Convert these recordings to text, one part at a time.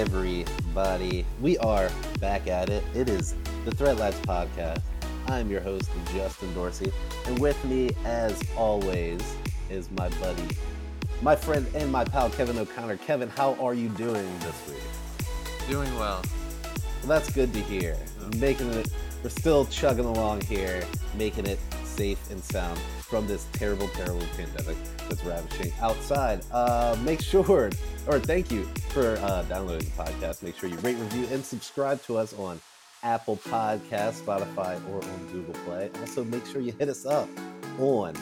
Everybody. We are back at it. It is the Thread Lads podcast. I'm your host, Justin Dorsey, and with me, as always, is my buddy, my friend, and my pal, Kevin O'Connor. Kevin, how are you doing this week? Doing well. Well, that's good to hear. Making it, we're still chugging along here, making it safe and sound from this terrible, terrible pandemic that's ravishing outside. Uh, make sure, or thank you for uh, downloading the podcast. Make sure you rate, review, and subscribe to us on Apple Podcasts, Spotify, or on Google Play. Also, make sure you hit us up on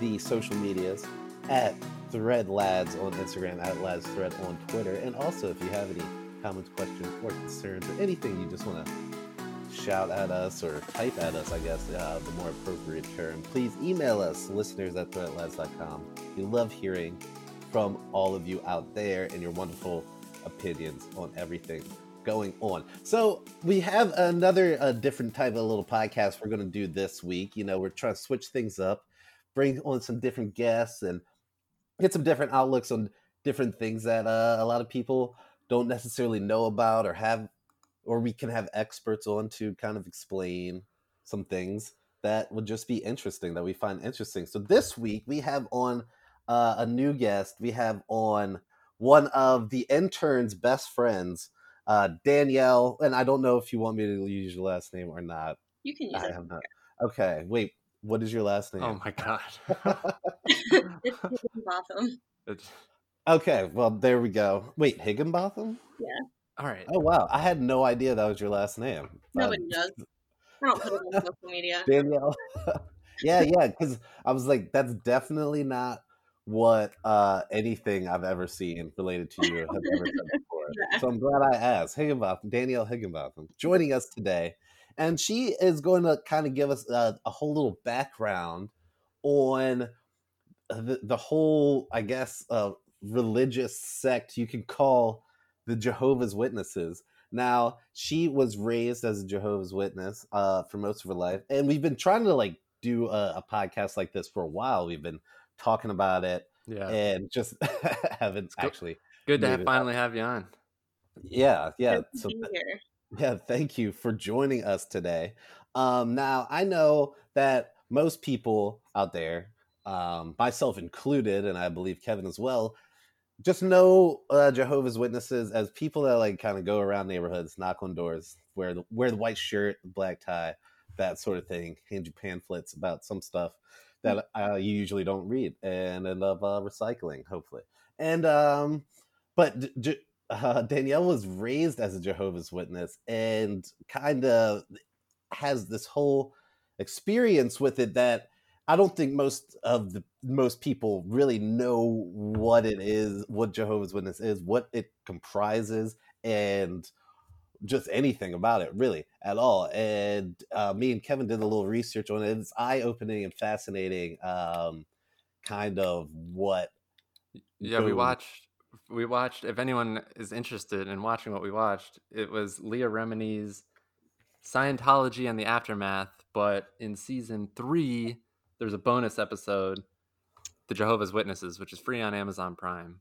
the social medias at Thread Lads on Instagram, at Lads Thread on Twitter. And also, if you have any comments, questions, or concerns, or anything you just want to shout at us or type at us, I guess, uh, the more appropriate term, please email us, listeners at threadlads.com. We love hearing from all of you out there and your wonderful opinions on everything going on. So we have another uh, different type of little podcast we're going to do this week. You know, we're trying to switch things up, bring on some different guests, and get some different outlooks on different things that uh, a lot of people don't necessarily know about or have or we can have experts on to kind of explain some things that would just be interesting that we find interesting. So this week we have on uh, a new guest. We have on one of the intern's best friends, uh, Danielle. And I don't know if you want me to use your last name or not. You can use I it. have not. Okay, wait. What is your last name? Oh my god. it's Higginbotham. It's- okay, well there we go. Wait, Higginbotham? Yeah. All right. Oh wow, I had no idea that was your last name. Nobody does. I don't put it on social media. Danielle. yeah, yeah, because I was like, that's definitely not what uh, anything I've ever seen related to you have ever said before. Yeah. So I'm glad I asked. Higginbotham, Danielle Higginbotham, joining us today. And she is going to kind of give us a, a whole little background on the, the whole, I guess, uh, religious sect you can call the Jehovah's Witnesses. Now, she was raised as a Jehovah's Witness uh, for most of her life, and we've been trying to like do a, a podcast like this for a while. We've been talking about it Yeah. and just haven't go- actually. Good to have, it finally have you on. Yeah, yeah. Good So here. yeah, thank you for joining us today. Um, now, I know that most people out there, um, myself included, and I believe Kevin as well, just know uh, Jehovah's Witnesses as people that like kind of go around neighborhoods, knock on doors, wear the wear the white shirt, black tie, that sort of thing, hand you pamphlets about some stuff that uh, you usually don't read, and end up uh, recycling, hopefully. And um, but d- uh, Danielle was raised as a Jehovah's Witness and kind of has this whole experience with it that I don't think most of the most people really know what it is, what Jehovah's Witness is, what it comprises, and just anything about it really at all. And uh, me and Kevin did a little research on it. It's eye opening and fascinating. Um, kind of what Yeah, we watched we watched if anyone is interested in watching what we watched, it was Leah Remini's Scientology and the Aftermath, but in season 3 there's a bonus episode The Jehovah's Witnesses, which is free on Amazon Prime.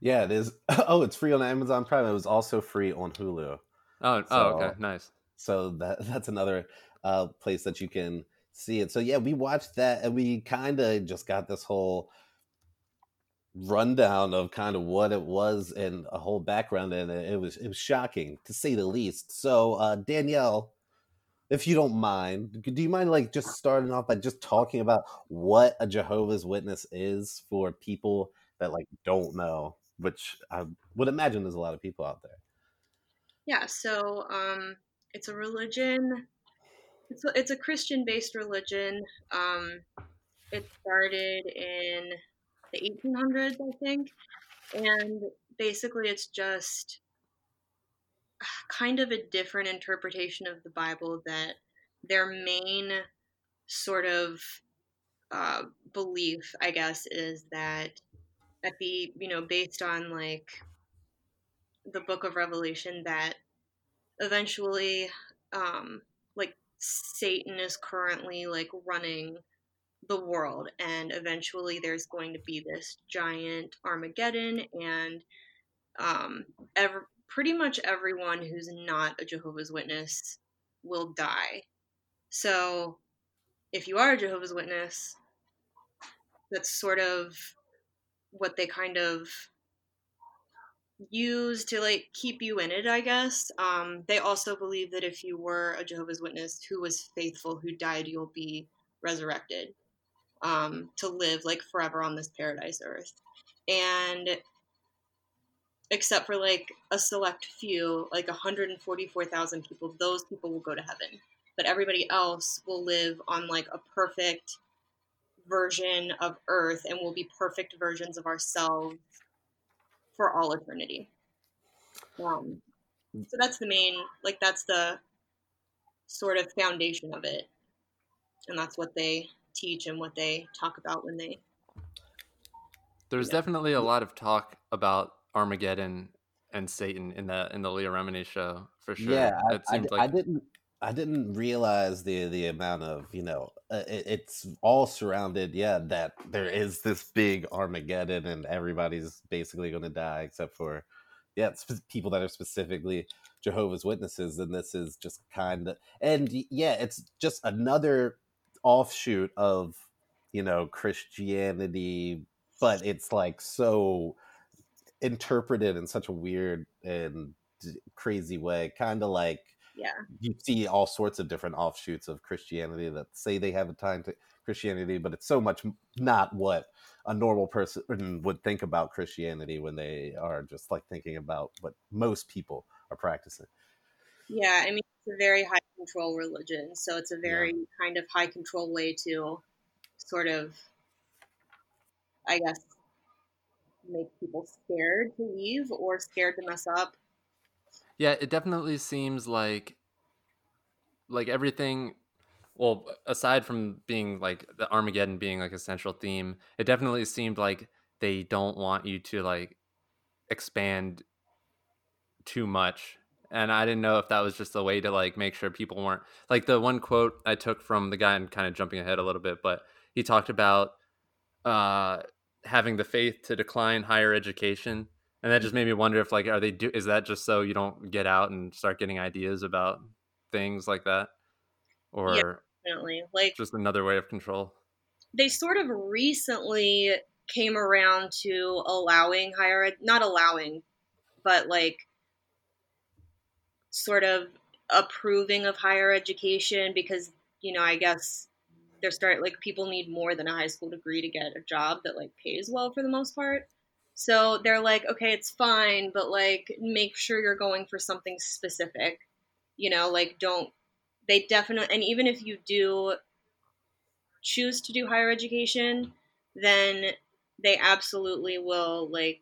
Yeah, it is. Oh, it's free on Amazon Prime. It was also free on Hulu. Oh, So- oh okay, nice. So that that's another uh, place that you can see it. So yeah, we watched that and we kind of just got this whole rundown of kind of what it was and a whole background and it, it was it was shocking to say the least. So uh, Danielle, if you don't mind, do you mind like just starting off by just talking about what a Jehovah's Witness is for people that like don't know, which I would imagine there's a lot of people out there. Yeah, so um, it's a religion. It's a, it's a Christian-based religion. Um, it started in the 1800s, I think, and basically it's just kind of a different interpretation of the Bible. That their main sort of uh, belief, I guess, is that at the you know based on like the book of revelation that eventually um like satan is currently like running the world and eventually there's going to be this giant armageddon and um, ever pretty much everyone who's not a Jehovah's Witness will die. So, if you are a Jehovah's Witness, that's sort of what they kind of use to like keep you in it, I guess. Um, they also believe that if you were a Jehovah's Witness who was faithful, who died, you'll be resurrected um, to live like forever on this paradise earth. And except for like a select few, like 144,000 people, those people will go to heaven. But everybody else will live on like a perfect version of Earth and will be perfect versions of ourselves for all eternity. Um, so that's the main, like, that's the sort of foundation of it. And that's what they teach and what they talk about when they. There's yeah. definitely a lot of talk about Armageddon and Satan in the in the Leah Remini show for sure. Yeah, I, I, like... I, didn't I didn't realize the the amount of you know it, Uh, it's all surrounded. Yeah, that there is this big Armageddon and everybody's basically going to die except for yeah people that are specifically Jehovah's Witnesses, and this is just kind of and yeah, it's just another offshoot of you know Christianity, but it's like so interpreted in such a weird and crazy way, kind of like yeah. You see all sorts of different offshoots of christianity that say they have a time to christianity but it's so much not what a normal person would think about christianity when they are just like thinking about what most people are practicing. Yeah i mean it's a very high control religion so it's a very yeah. kind of high control way to sort of i guess make people scared to leave or scared to mess up yeah, it definitely seems like like everything well, aside from being like the Armageddon being like a central theme, it definitely seemed like they don't want you to like expand too much. And I didn't know if that was just a way to like make sure people weren't like the one quote I took from the guy and kind of jumping ahead a little bit, but he talked about uh having the faith to decline higher education and that mm. just made me wonder if like are they do is that just so you don't get out and start getting ideas about things like that? Or yeah, definitely like just another way of control? They sort of recently came around to allowing higher ed not allowing but like sort of approving of higher education because you know i guess they're starting like people need more than a high school degree to get a job that like pays well for the most part so they're like, okay, it's fine, but like make sure you're going for something specific. You know, like don't they definitely and even if you do choose to do higher education, then they absolutely will like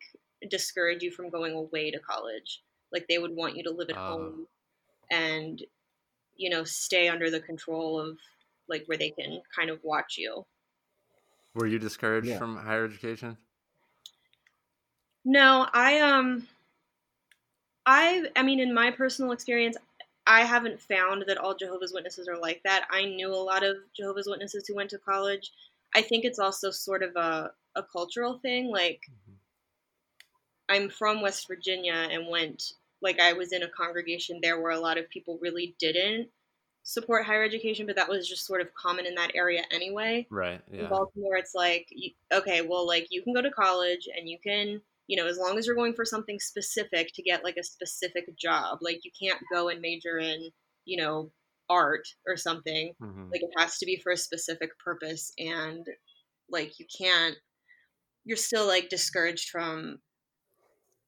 discourage you from going away to college. Like they would want you to live at uh. home and you know, stay under the control of like where they can kind of watch you. Were you discouraged yeah. from higher education? No, I um I I mean in my personal experience I haven't found that all Jehovah's Witnesses are like that. I knew a lot of Jehovah's Witnesses who went to college. I think it's also sort of a, a cultural thing. Like, mm-hmm. I'm from West Virginia and went, like, I was in a congregation there where a lot of people really didn't support higher education, but that was just sort of common in that area anyway. Right. Yeah. In Baltimore, it's like, okay, well, like, you can go to college and you can you know, as long as you're going for something specific to get like a specific job, like you can't go and major in, you know, art or something. Mm-hmm. Like it has to be for a specific purpose and like you can't you're still like discouraged from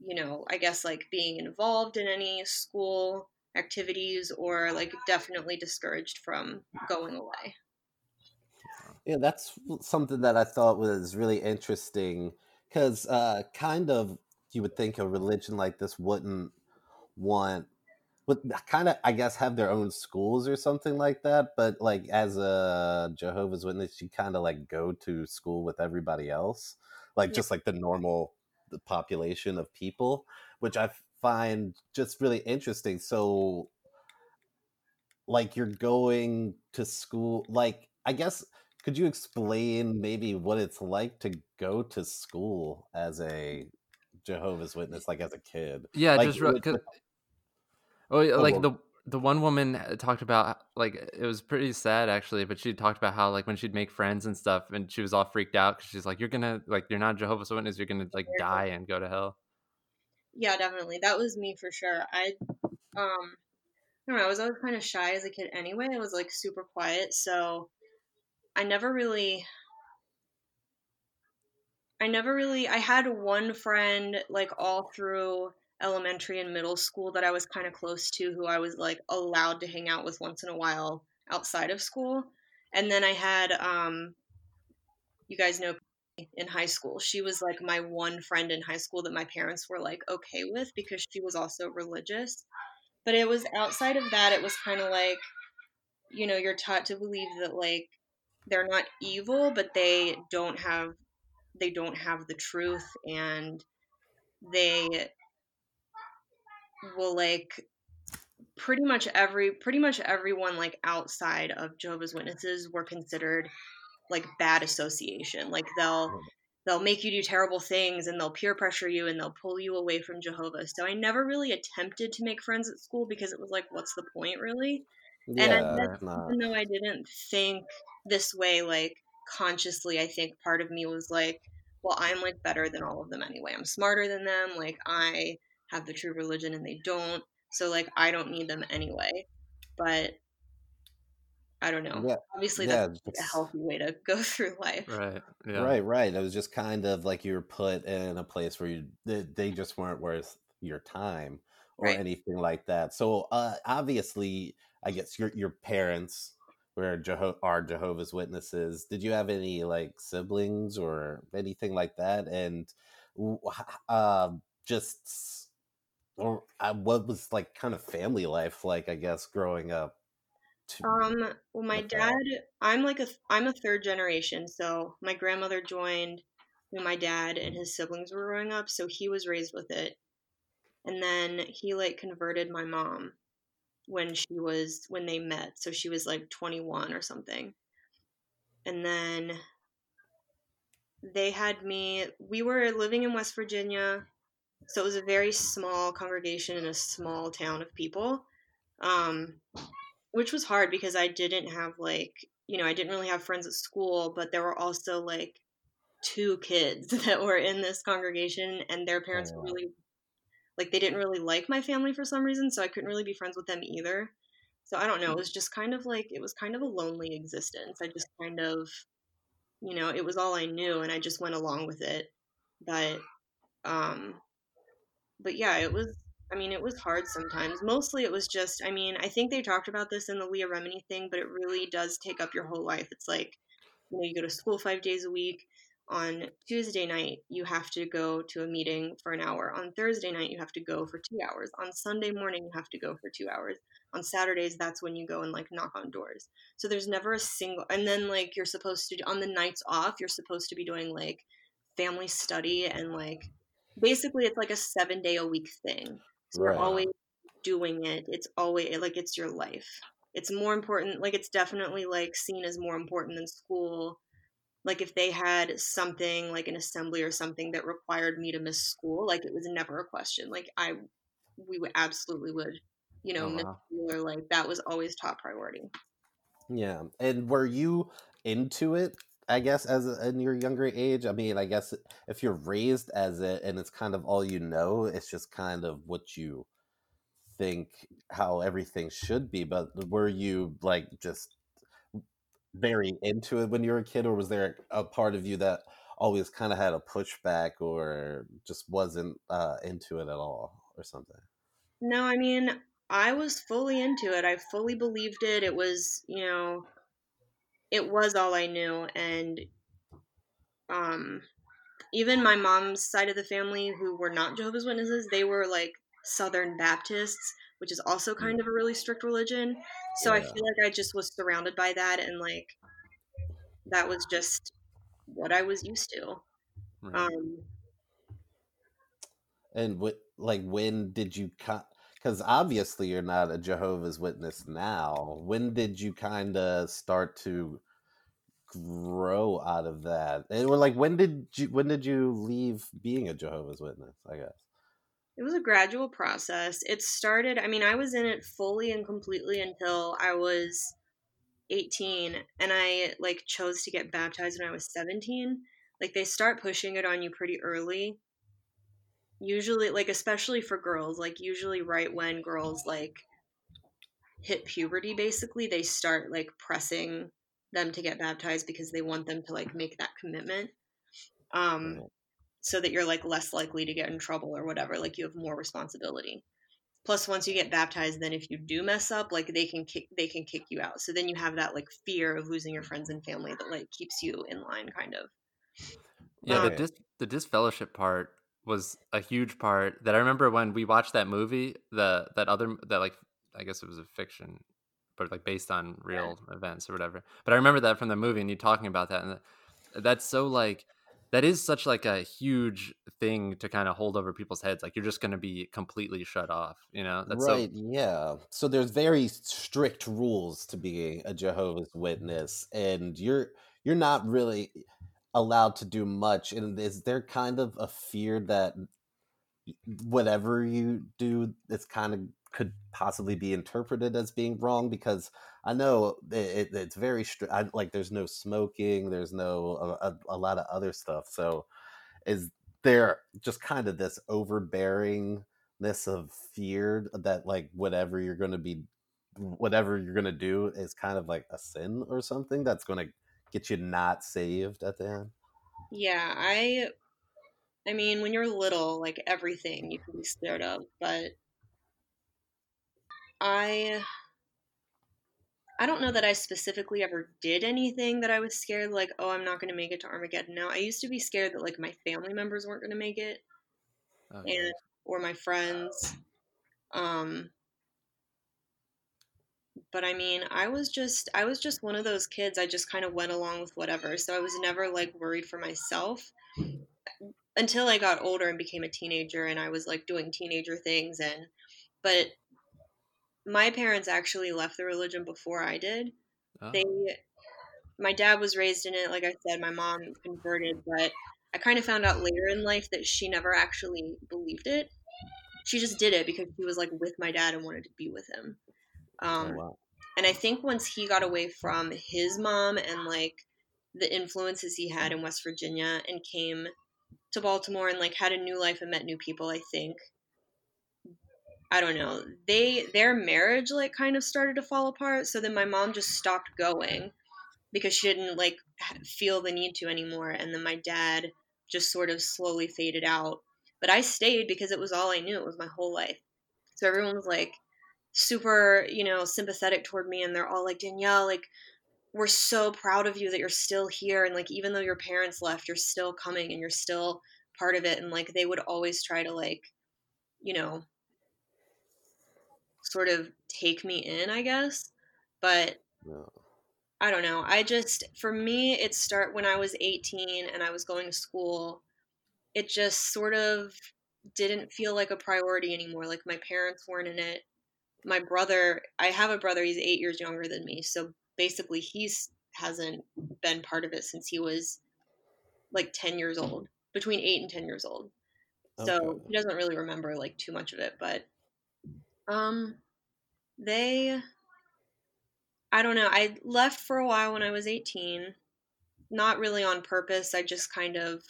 you know, I guess like being involved in any school activities or like definitely discouraged from going away. Yeah, that's something that I thought was really interesting because uh, kind of you would think a religion like this wouldn't want would kind of i guess have their own schools or something like that but like as a jehovah's witness you kind of like go to school with everybody else like yeah. just like the normal the population of people which i find just really interesting so like you're going to school like i guess could you explain maybe what it's like to go to school as a Jehovah's Witness like as a kid? Yeah, Like, just re- 'cause- oh, yeah, Oh, like the the one woman talked about like it was pretty sad actually, but she talked about how like when she'd make friends and stuff, and she was all freaked out because she's like, "You're gonna like you're not Jehovah's Witness, you're gonna like die and go to hell." Yeah, definitely. That was me for sure. I um I don't know, I was always kind of shy as a kid anyway. I was like super quiet, so I never really I never really I had one friend like all through elementary and middle school that I was kind of close to who I was like allowed to hang out with once in a while outside of school. And then I had um you guys know in high school. She was like my one friend in high school that my parents were like okay with because she was also religious. But it was outside of that, it was kind of like, you know, you're taught to believe that like they're not evil, but they don't have they don't have the truth and they will like pretty much every pretty much everyone like outside of Jehovah's Witnesses were considered like bad association. Like they'll oh, they'll make you do terrible things and they'll peer pressure you and they'll pull you away from Jehovah. So I never really attempted to make friends at school because it was like what's the point really? and I yeah, it's not. even though I didn't think this way like consciously, I think part of me was like, well, I'm like better than all of them anyway. I'm smarter than them. Like I have the true religion and they don't. So like I don't need them anyway. But I don't know. Yeah, Obviously yeah, that's like a healthy way to go through life. Right. Yeah. Right, right. It was just kind of like you were put in a place where you they, they just weren't worth your time or Right. anything like that. So uh, obviously, I guess your your parents were Jeho- are Jehovah's Witnesses. Did you have any like siblings or anything like that? And uh, just or uh, what was like kind of family life like? I guess growing up. to- Um, well, my with that. dad, I'm like a, I'm a third generation. So my grandmother joined when my dad and his siblings were growing up. So he was raised with it. And then he like converted my mom when she was, when they met. So she was like 21 or something. And then they had me, we were living in West Virginia. So it was a very small congregation in a small town of people. Um, which was hard because I didn't have like you know I didn't really have friends at school, but there were also like two kids that were in this congregation, and their parents Oh, were really like they didn't really like my family for some reason, so I couldn't really be friends with them either. So I don't know. It was just kind of like it was kind of a lonely existence. I just kind of you know it was all I knew, and I just went along with it. But um, but yeah, it was I mean, it was hard sometimes. Mostly it was just, I mean, I think they talked about this in the Leah Remini thing, but it really does take up your whole life. It's like, you know, you go to school five days a week. On Tuesday night, you have to go to a meeting for an hour. On Thursday night, you have to go for two hours. On Sunday morning, you have to go for two hours. On Saturdays, that's when you go and like knock on doors. So there's never a single, and then like you're supposed to, on the nights off, you're supposed to be doing like family study and like basically it's like a seven day a week thing. So Right. we're always doing it. It's always like it's your life. It's more important. Like it's definitely like seen as more important than school. Like if they had something like an assembly or something that required me to miss school, like it was never a question. Like I, we would absolutely would, you know, Oh, miss uh-huh. school or like that was always top priority. Yeah, and were you into it? I guess as in your younger age. I mean, I guess if you're raised as it and it's kind of all you know, it's just kind of what you think how everything should be. But were you like just very into it when you were a kid, or was there a part of you that always kind of had a pushback, or just wasn't uh, into it at all, or something? No, I mean, I was fully into it. I fully believed it. It was, you know, it was all I knew. And um, even my mom's side of the family, who were not Jehovah's Witnesses, they were like Southern Baptists, which is also kind of a really strict religion. So I feel like I just was surrounded by that. And like, that was just what I was used to. Right. Um, And what, like, when did you cut? Because obviously you're not a Jehovah's Witness now. When did you kind of start to grow out of that? And we're like, when did you when did you leave being a Jehovah's Witness? I guess it was a gradual process. It started. I mean, I was in it fully and completely until I was 18, and I like chose to get baptized when I was 17. Like they start pushing it on you pretty early. Usually, like especially for girls, like usually right when girls like hit puberty, basically they start like pressing them to get baptized because they want them to like make that commitment um so that you're like less likely to get in trouble or whatever like you have more responsibility plus once you get baptized then if you do mess up like they can kick they can kick you out so then you have that like fear of losing your friends and family that like keeps you in line kind of yeah um, the dis the disfellowship part was a huge part that i remember when we watched that movie the that other that like i guess it was a fiction but like based on real yeah. events or whatever. But I remember that from the movie and you talking about that, and that's so like that is such like a huge thing to kind of hold over people's heads. Like you're just going to be completely shut off, you know? That's right. So... yeah. So there's very strict rules to be a Jehovah's Witness, and you're you're not really allowed to do much. And is there kind of a fear that whatever you do, it's kind of could possibly be interpreted as being wrong because I know it, it's very strict. Like there's no smoking, there's no uh, a, a, lot of other stuff. So is there just kind of this overbearingness of fear that like whatever you're going to be, whatever you're going to do is kind of like a sin or something that's going to get you not saved at the end? Yeah, I I mean, when you're little, like everything you can be scared of, but I I don't know that I specifically ever did anything that I was scared like, oh, I'm not going to make it to Armageddon now. I used to be scared that like my family members weren't going to make it. Okay. And or my friends. Um but I mean, I was just I was just one of those kids. I just kind of went along with whatever. So I was never like worried for myself until I got older and became a teenager and I was like doing teenager things and but my parents actually left the religion before I did. Oh. They, my dad was raised in it, like I said. My mom converted, but I kind of found out later in life that she never actually believed it. She just did it because she was like with my dad and wanted to be with him. Oh, um, oh, wow. And I think once he got away from his mom and like the influences he had in West Virginia and came to Baltimore and like had a new life and met new people, I think I don't know. They their marriage like kind of started to fall apart. So then my mom just stopped going because she didn't like feel the need to anymore. And then my dad just sort of slowly faded out. But I stayed because it was all I knew. It was my whole life. So everyone was like super, you know, sympathetic toward me, and they're all like Danielle, like we're so proud of you that you're still here and like even though your parents left you're still coming and you're still part of it and like they would always try to like you know sort of take me in, I guess. But no. I don't know. I just for me it start when I was 18 and I was going to school. It just sort of didn't feel like a priority anymore. Like my parents weren't in it. My brother, I have a brother, he's 8 years younger than me. So basically he's hasn't been part of it since he was like 10 years old, between 8 and 10 years old. Okay. So he doesn't really remember like too much of it, but um, they, I don't know. I left for a while when I was 18, not really on purpose. I just kind of,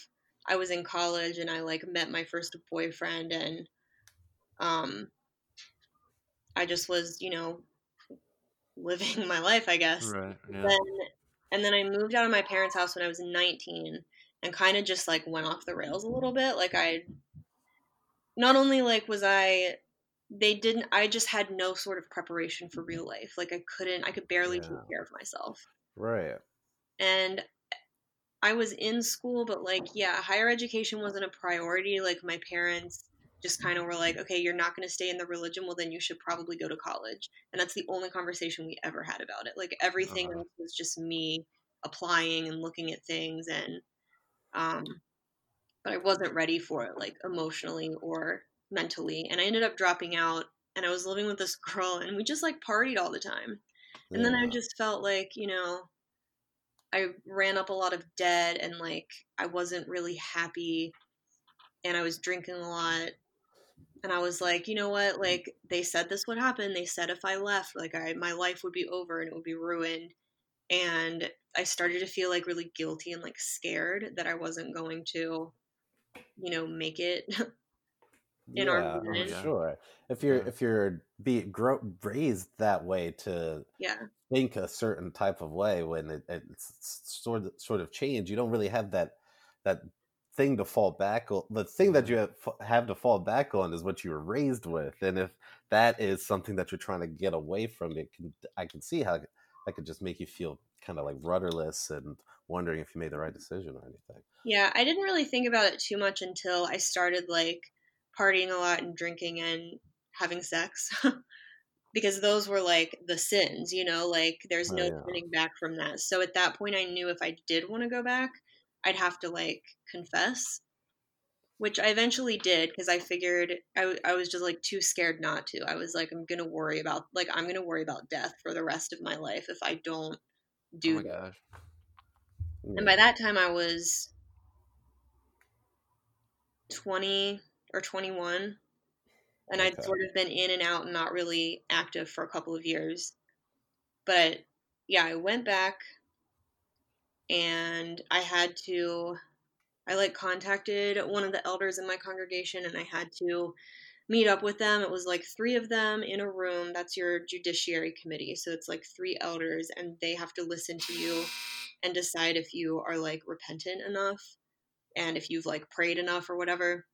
I was in college and I like met my first boyfriend and, um, I just was, you know, living my life, I guess. Right. Yeah. Then, and then I moved out of my parents' house when I was 19 and kind of just like went off the rails a little bit. Like I, not only like was I they didn't i just had no sort of preparation for real life like i couldn't i could barely yeah. take care of myself right and i was in school but like yeah higher education wasn't a priority like my parents just kind of were like okay you're not going to stay in the religion well then you should probably go to college and that's the only conversation we ever had about it like everything uh-huh. was just me applying and looking at things and um but i wasn't ready for it like emotionally or mentally and I ended up dropping out and I was living with this girl and we just like partied all the time. And yeah. then I just felt like, you know, I ran up a lot of debt and like I wasn't really happy and I was drinking a lot and I was like, you know what? Like they said this would happen. They said if I left, like I my life would be over and it would be ruined. And I started to feel like really guilty and like scared that I wasn't going to, you know, make it in our yeah, yeah. sure. If you're Yeah. if you're be grow, raised that way to Yeah. think a certain type of way when it, it's sort of sort of change, you don't really have that that thing to fall back on. The thing that mm-hmm. you have, have to fall back on is what you were raised with, and if that is something that you're trying to get away from, it can I can see how that could just make you feel kind of like rudderless and wondering if you made the right decision or anything. Yeah, I didn't really think about it too much until I started like partying a lot and drinking and having sex. because those were like the sins, you know, like there's Oh, no yeah. turning back from that. So at that point I knew if I did want to go back, I'd have to like confess, which I eventually did because I figured I, w- I was just like too scared not to. I was like I'm going to worry about like I'm going to worry about death for the rest of my life if I don't Oh do my that. gosh. And by that time, I was 20 or 21. And I'd sort of been in and out and not really active for a couple of years. But yeah, I went back and I had to, I like contacted one of the elders in my congregation and I had to meet up with them. It was like three of them in a room. That's your judiciary committee. So it's like three elders and they have to listen to you and decide if you are like repentant enough and if you've like prayed enough or whatever.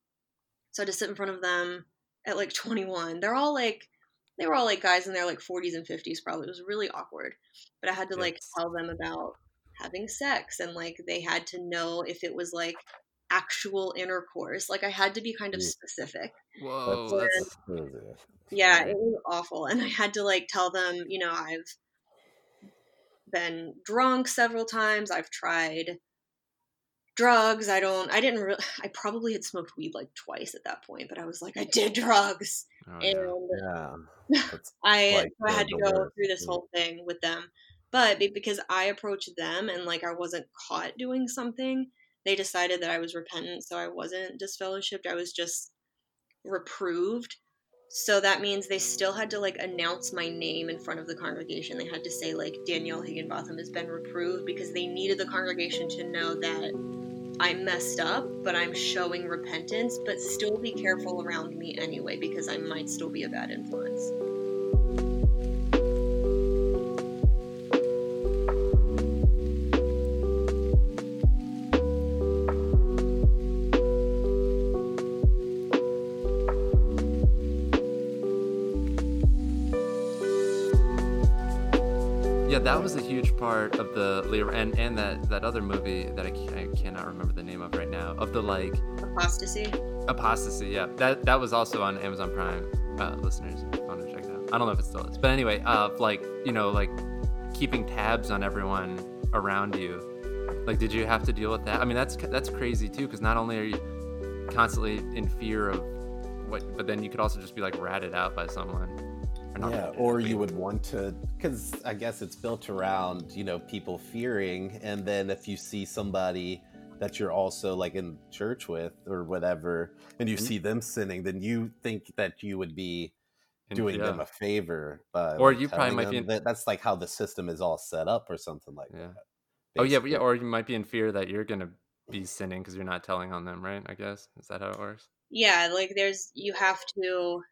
So I had to sit in front of them at like 21. They're all like, they were all like guys in their like 40s and 50s probably. It was really awkward. But I had to like tell them about having sex and like they had to know if it was like actual intercourse. Like I had to be kind of specific. Whoa, That's-. Yeah, it was awful. And I had to like tell them, you know, I've been drunk several times. I've tried drugs. I don't, I didn't really, I probably had smoked weed like twice at that point, but I was like, I did drugs. oh. And Yeah. That's I, like so I had to go worst, through this yeah. whole thing with them. But because I approached them and like I wasn't caught doing something, they decided that I was repentant. So I wasn't disfellowshipped. I was just reproved. So that means they still had to like announce my name in front of the congregation. They had to say like Danielle Higginbotham has been reproved because they needed the congregation to know that I messed up, but I'm showing repentance, but still be careful around me anyway because I might still be a bad influence. Yeah, that was a part of the Lear and and that that other movie that I, I cannot remember the name of right now of the like Apostasy. apostasy. Yeah, that that was also on Amazon Prime. Uh, listeners, if you want to check it out. I don't know if it still is, but anyway, uh, like you know, like keeping tabs on everyone around you. Like, did you have to deal with that? I mean, that's that's crazy too, because not only are you constantly in fear of what, but then you could also just be like ratted out by someone. Or not yeah, ratted or you would want to, because I guess it's built around you know people fearing, and then if you see somebody that you're also like in church with or whatever, and you Mhm. see them sinning, then you think that you would be doing yeah. them a favor. By, Or you probably might be in- that that's like how the system is all set up, or something like Yeah. that. Oh yeah, yeah, or you might be in fear that you're gonna be sinning because you're not telling on them, right? I guess is that how it works? Yeah, like there's you have to.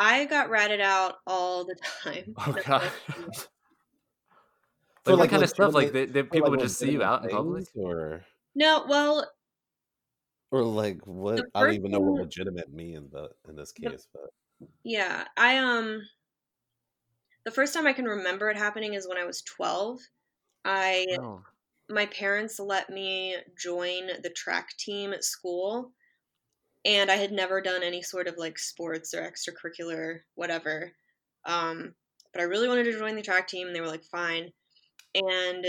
I got ratted out all the time. Oh That's god. what- For, like, what like, kind of stuff? Like legitimate- they, they, people like, would just see you legitimate out in public. or no, well, or like what I don't even know what legitimate means, but in this The- case, but yeah, I um. The first time I can remember it happening is when I was twelve. I Oh, my parents let me join the track team at school and i had never done any sort of like sports or extracurricular whatever um, but i really wanted to join the track team and they were like fine and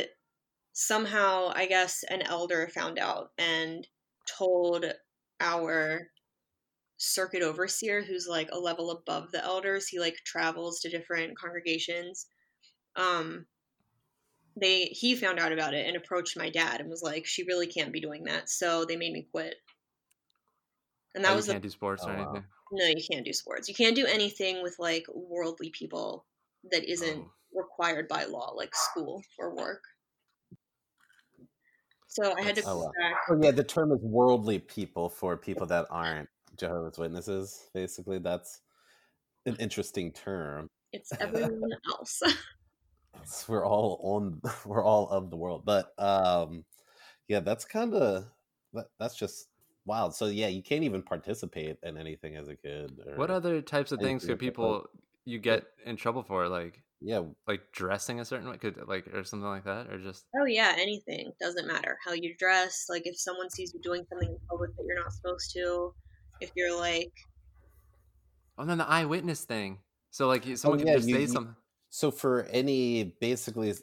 somehow i guess an elder found out and told our circuit overseer who's like a level above the elders he like travels to different congregations um they he found out about it and approached my dad and was like, "She really can't be doing that." So they made me quit. And that Oh, was you the can't do sports or Oh, wow. anything. no, you can't do sports. You can't do anything with like worldly people that isn't Oh. required by law, like school or work. So I had to Oh, go wow. back. Oh, yeah, the term is worldly people for people that aren't Jehovah's Witnesses. Basically, that's an interesting term. It's everyone else. It's- we're all on, we're all of the world. But um, yeah, that's kind of that, that's just wild. So yeah, you can't even participate in anything as a kid. Or, What other types of things anything could like that, like- people you get in trouble for? Like Yeah, like dressing a certain way, could like or something like that, or just oh yeah, anything doesn't matter how you dress. Like if someone sees you doing something in public that you're not supposed to, if you're like, oh, then the eyewitness thing. So like oh, someone Oh, could yeah, just you- say you- something. So for any, basically, if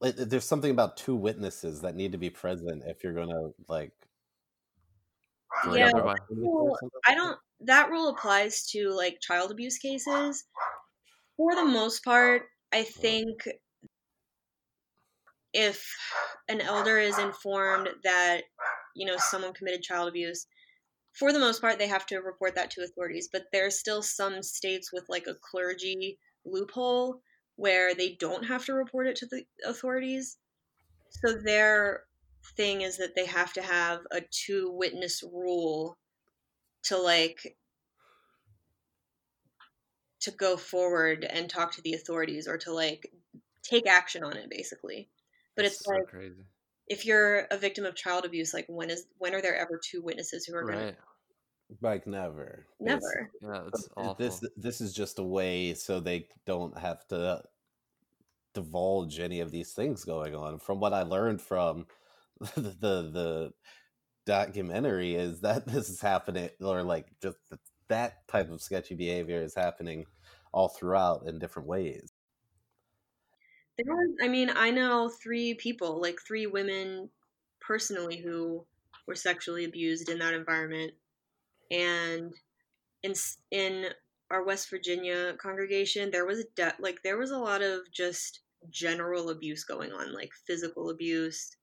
there's something about two witnesses that need to be present if you're gonna like. Yeah, up well, well, I don't. That rule applies to like child abuse cases. For the most part, I think if an elder is informed that you know someone committed child abuse, for the most part they have to report that to authorities. But there's still some states with like a clergy loophole where they don't have to report it to the authorities. So their thing is that they have to have a two witness rule to like to go forward and talk to the authorities or to like take action on it basically but it's so like crazy, if you're a victim of child abuse like when is when are there ever two witnesses who are going to Like never. never Yeah, that's awful. This this is just a way so they don't have to divulge any of these things going on. From what I learned from the the, documentary is that this is happening, or like just th- that type of sketchy behavior is happening all throughout in different ways. there was i mean i know three people like three women personally who were sexually abused in that environment and in in our west virginia congregation there was a de- like there was a lot of just general abuse going on like physical abuse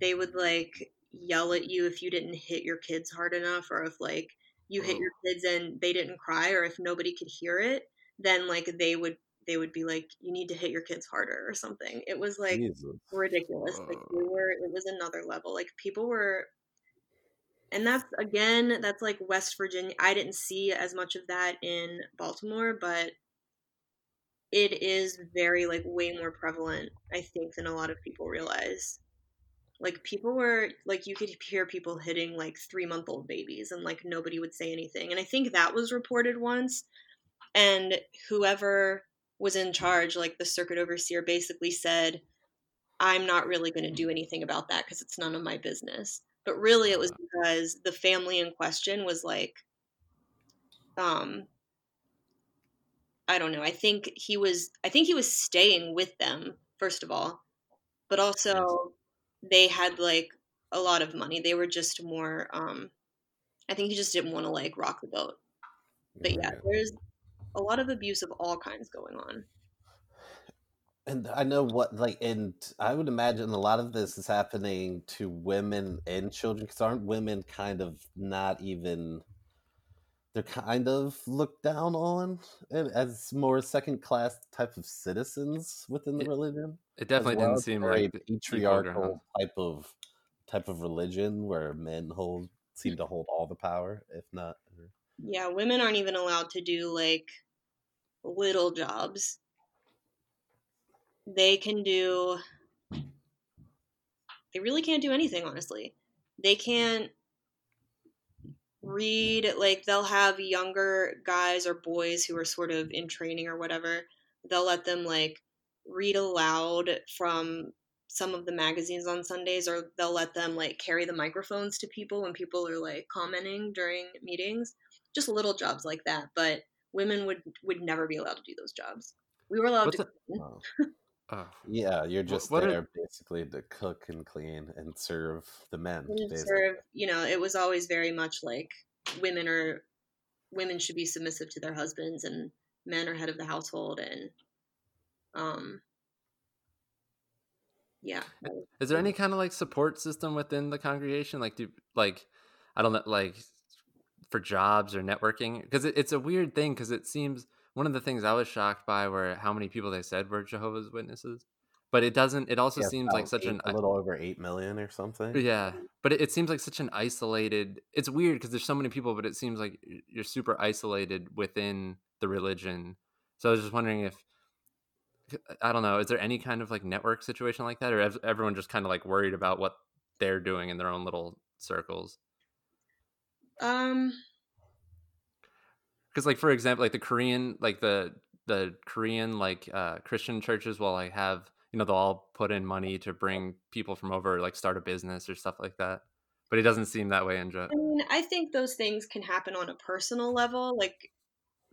they would like yell at you if you didn't hit your kids hard enough or if like you hit mm-hmm. your kids and they didn't cry or if nobody could hear it then like they would they would be like you need to hit your kids harder or something. It was like Jesus. ridiculous like we were it was another level like people were and that's again that's like west virginia i didn't see as much of that in baltimore but it is very like way more prevalent i think than a lot of people realize like people were like you could hear people hitting like three month old babies and like nobody would say anything and i think that was reported once and whoever was in charge like the circuit overseer basically said i'm not really going to do anything about that because it's none of my business. But really it was because the family in question was like um i don't know i think he was i think he was staying with them first of all but also they had like a lot of money. They were just more um i think he just didn't want to like rock the boat. But yeah there's a lot of abuse of all kinds going on. And I know what, like, and I would imagine a lot of this is happening to women and children because aren't women kind of not even, they're kind of looked down on and as more second class type of citizens within the It- religion? It definitely well. didn't seem very like the patriarchal type of type of religion where men hold seem to hold all the power, if not. yeah women aren't even allowed to do like little jobs they can do they really can't do anything honestly they mm. can't read like they'll have younger guys or boys who are sort of in training or whatever they'll let them like read aloud from some of the magazines on Sundays or they'll let them like carry the microphones to people when people are like commenting during meetings. Just little jobs like that but women would would never be allowed to do those jobs. We were allowed What's to a-. Oh, Yeah, you're just what are- there basically to cook and clean and serve the men. serve you know it was always very much like women are women should be submissive to their husbands and men are head of the household and um yeah. Is there any kind of like support system within the congregation? Like, do like I don't know, like for jobs or networking? Because it, it's a weird thing. Because it seems one of the things I was shocked by were how many people they said were Jehovah's Witnesses. But it doesn't. It also Yeah, seems like such eight- an a little over eight million or something. yeah. But it, it seems like such an isolated. It's weird because there's so many people, but it seems like you're super isolated within the religion. So I was just wondering if I don't know. Is there any kind of like network situation like that, or is everyone just kind of like worried about what they're doing in their own little circles? Um, Because, like for example, like the Korean, like the the Korean like uh, Christian churches will like have you know they'll all put in money to bring people from over like start a business or stuff like that. But it doesn't seem that way in Jo- I mean, I think those things can happen on a personal level, like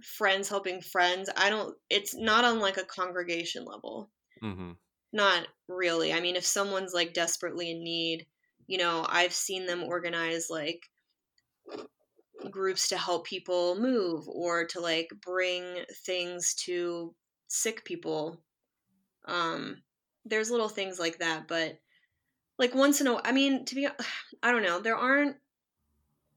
friends helping friends. I don't. It's not on like a congregation level. Mm-hmm. Not really. I mean, if someone's like desperately in need, you know, I've seen them organize like groups to help people move or to like bring things to sick people. Um, there's little things like that, but like once in a I mean, to be I don't know, there aren't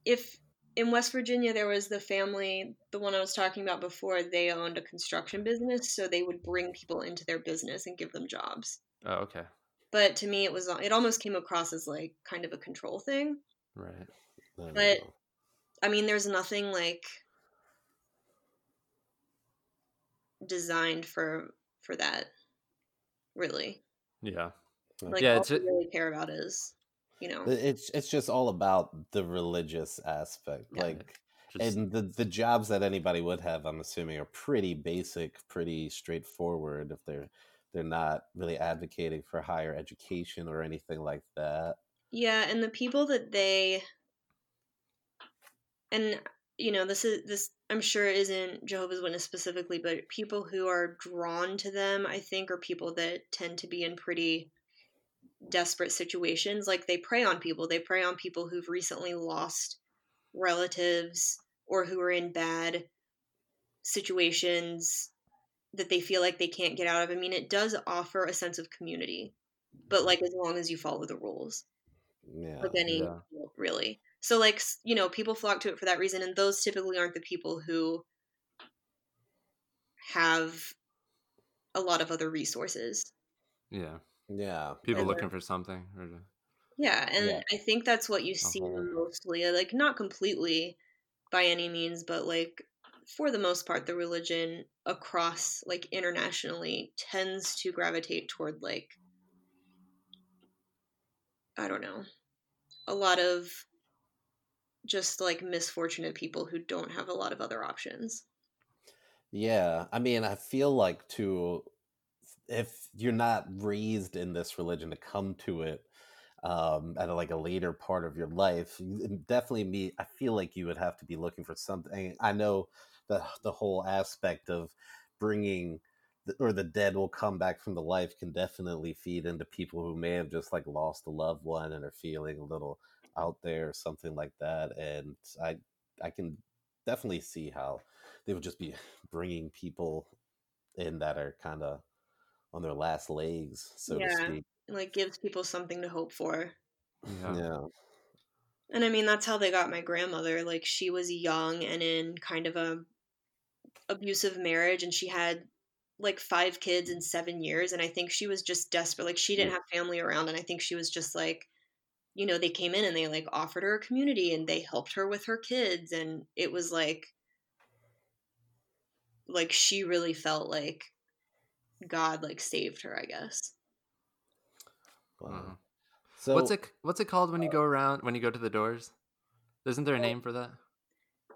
if in West Virginia there was the family, the one I was talking about before, they owned a construction business, so they would bring people into their business and give them jobs. Oh, okay, But to me it was it almost came across as like kind of a control thing. right. But- know. I mean, there's nothing like designed for for that, really. Yeah, Like Yeah, all it's we really care about is, you know, it's it's just all about the religious aspect. Yeah. Like just and the the jobs that anybody would have, I'm assuming, are pretty basic, pretty straightforward. If they're they're not really advocating for higher education or anything like that. yeah. And the people that they, and you know, this is this. I'm sure isn't Jehovah's Witness specifically, but people who are drawn to them, I think, are people that tend to be in pretty desperate situations. Like they prey on people. They prey on people who've recently lost relatives or who are in bad situations that they feel like they can't get out of. I mean, it does offer a sense of community, but like as long as you follow the rules, Yeah. like any yeah. really. So like you know, people flock to it for that reason, and those typically aren't the people who have a lot of other resources. yeah. Yeah. People And looking for something. Or to- Yeah, and Yeah. I think that's what you see whole- mostly. Like not completely by any means, but like for the most part, the religion across like internationally tends to gravitate toward like I don't know, a lot of just like misfortunate people who don't have a lot of other options. Yeah, I mean, I feel like to if you're not raised in this religion to come to it um at a, like a later part of your life, definitely me I feel like you would have to be looking for something. I know the the whole aspect of bringing the, or the dead will come back from the life can definitely feed into people who may have just like lost a loved one and are feeling a little out there or something like that and I I can definitely see how they would just be bringing people in that are kind of on their last legs, so to Yeah. speak. It like gives people something to hope for. yeah. Yeah. And I mean that's how they got my grandmother. Like she was young and in kind of a abusive marriage and she had like five kids in 7 years and I think she was just desperate. Like she didn't have family around and I think she was just like you know, they came in and they like offered her a community and they helped her with her kids and it was like like she really felt like God like saved her, I guess. Wow. Mhm. So what's it What's it called when you go around when you go to the doors? Isn't there a name for that?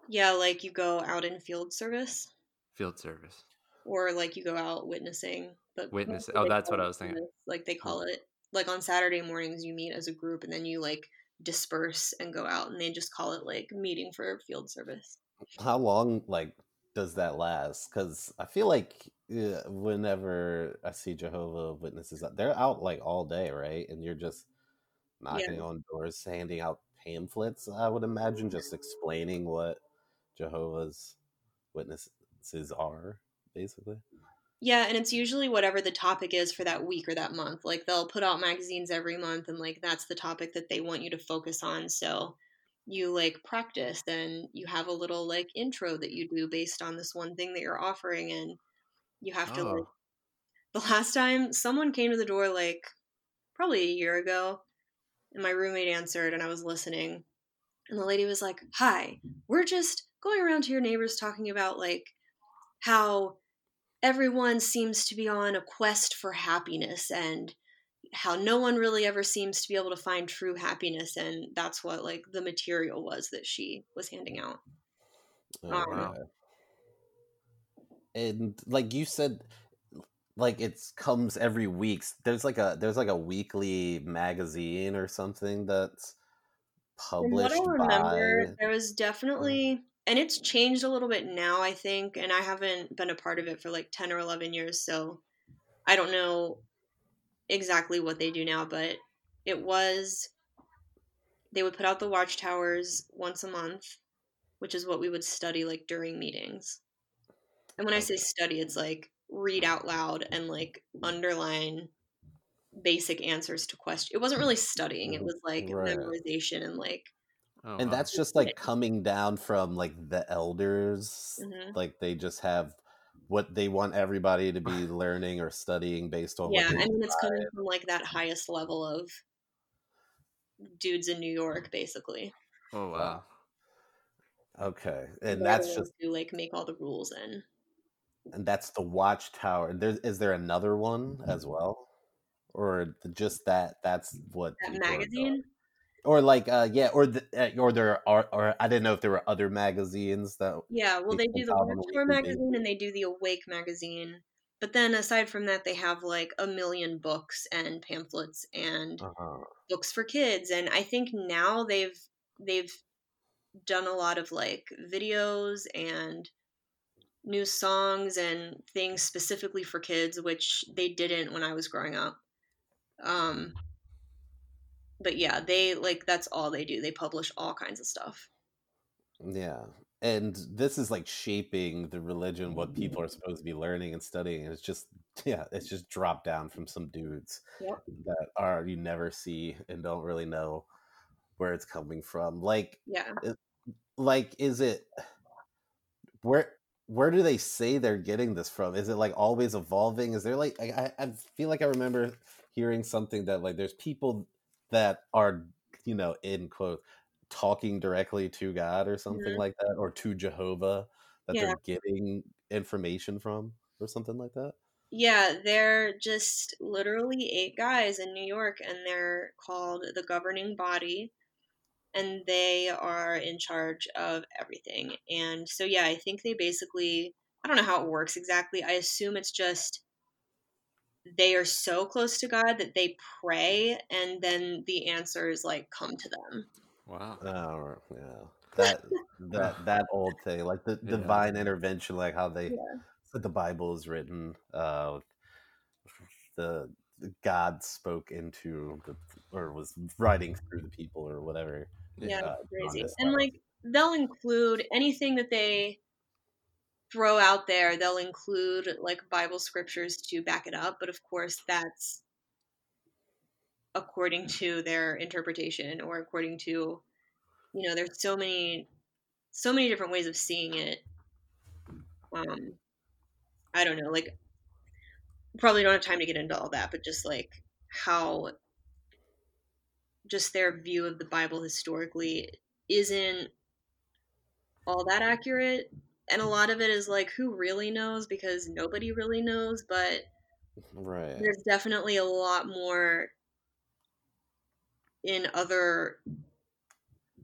Yeah, like you go out in field service. Field service. or like you go out witnessing but Witness- oh, that's what I was thinking. like they call it like on saturday mornings you meet as a group and then you like disperse and go out and they just call it like meeting for field service how long like does that last? Because I feel like uh, whenever I see Jehovah Witnesses, they're out like all day, right? And you're just knocking on doors, handing out pamphlets. I would imagine just explaining what Jehovah's Witnesses are, basically. Yeah, and it's usually whatever the topic is for that week or that month. Like they'll put out magazines every month and like that's the topic that they want you to focus on. So you like practice and you have a little like intro that you do based on this one thing that you're offering and you have to like Oh. the last time someone came to the door like probably a year ago and my roommate answered and I was listening and the lady was like, "Hi, we're just going around to your neighbors talking about like how everyone seems to be on a quest for happiness and how no one really ever seems to be able to find true happiness and that's what like the material was that she was handing out. Oh, um, wow. And like you said, like it's comes every week. There's like a there's like a weekly magazine or something that's From what published I remember, by. there was mm. definitely and it's changed a little bit now, I think, and I haven't been a part of it for like 10 or 11 years, so I don't know exactly what they do now, but it was they would put out the watchtowers once a month, which is what we would study like during meetings. And when I say study, it's like read out loud and like underline basic answers to questions. It wasn't really studying; it was like Right. memorization and like Oh, And wow. that's just like coming down from like the elders. Mhm. Like they just have what they want everybody to be learning or studying based on yeah. I mean, it's coming from like that highest level of dudes in New York, basically. oh wow. Okay. And the that's just who like make all the rules and and that's the watchtower. There is there another one Mm-hmm. as well? Or the- just that that's what that magazine. Or like uh yeah or the, uh, or there are or I didn't know if there were other magazines that Yeah, well, they do the out on a Watchtower magazine and they do the Awake magazine. But then aside from that, they have like a million books and pamphlets and uh books for kids. And I think now they've they've done a lot of like videos and new songs and things specifically for kids, which they didn't when I was growing up. Um, but yeah, they like that's all they do. They publish all kinds of stuff. yeah. And this is like shaping the religion, what people are mm-hmm. supposed to be learning and studying. And it's just yeah, it's just dropped down from some dudes Yep. that are you never see and don't really know where it's coming from. Like Yeah. Eh, like is it where where do they say they're getting this from is it like always evolving is there like i I feel like i remember hearing something that like there's people that are you know in quote talking directly to god or something Mhm. like that or to jehovah that Yeah. they're getting information from or something like that Yeah, they're just literally eight guys in New York, and they're called the governing body, and they are in charge of everything. And so, yeah, I think they basically, I don't know how it works exactly. I assume it's just they are so close to God that they pray, and then the answers like come to them. Wow. oh yeah that that that old thing like the Yeah. divine intervention like how they Yeah. the bible is written uh the god spoke into the or was writing through the people or whatever Yeah, uh, crazy. And like they'll include anything that they throw out there, they'll include like Bible scriptures to back it up, but of course that's according to their interpretation or according to you know, there's so many so many different ways of seeing it. Um I don't know, like probably don't have time to get into all that, but just like how just their view of the Bible historically isn't all that accurate. And a lot of it is like, who really knows? Because nobody really knows. But right there's definitely a lot more in other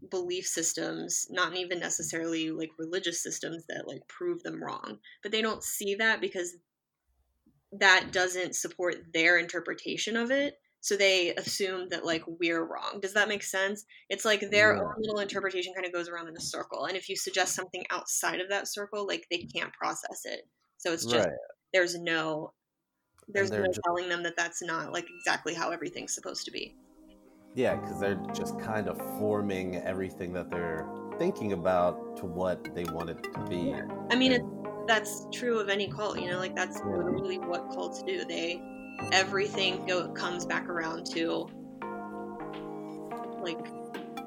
belief systems, not even necessarily like religious systems that like prove them wrong. But they don't see that because that doesn't support their interpretation of it. So they assume that like we're wrong. Does that make sense? It's like their Yeah. own little interpretation kind of goes around in a circle. And if you suggest something outside of that circle, like they can't process it. So it's just right there's no there's no just- telling them that that's not like exactly how everything's supposed to be. yeah because they're just kind of forming everything that they're thinking about to what they want it to be I mean, it's that's true of any cult. You know, like that's literally what cults do. They everything go comes back around to like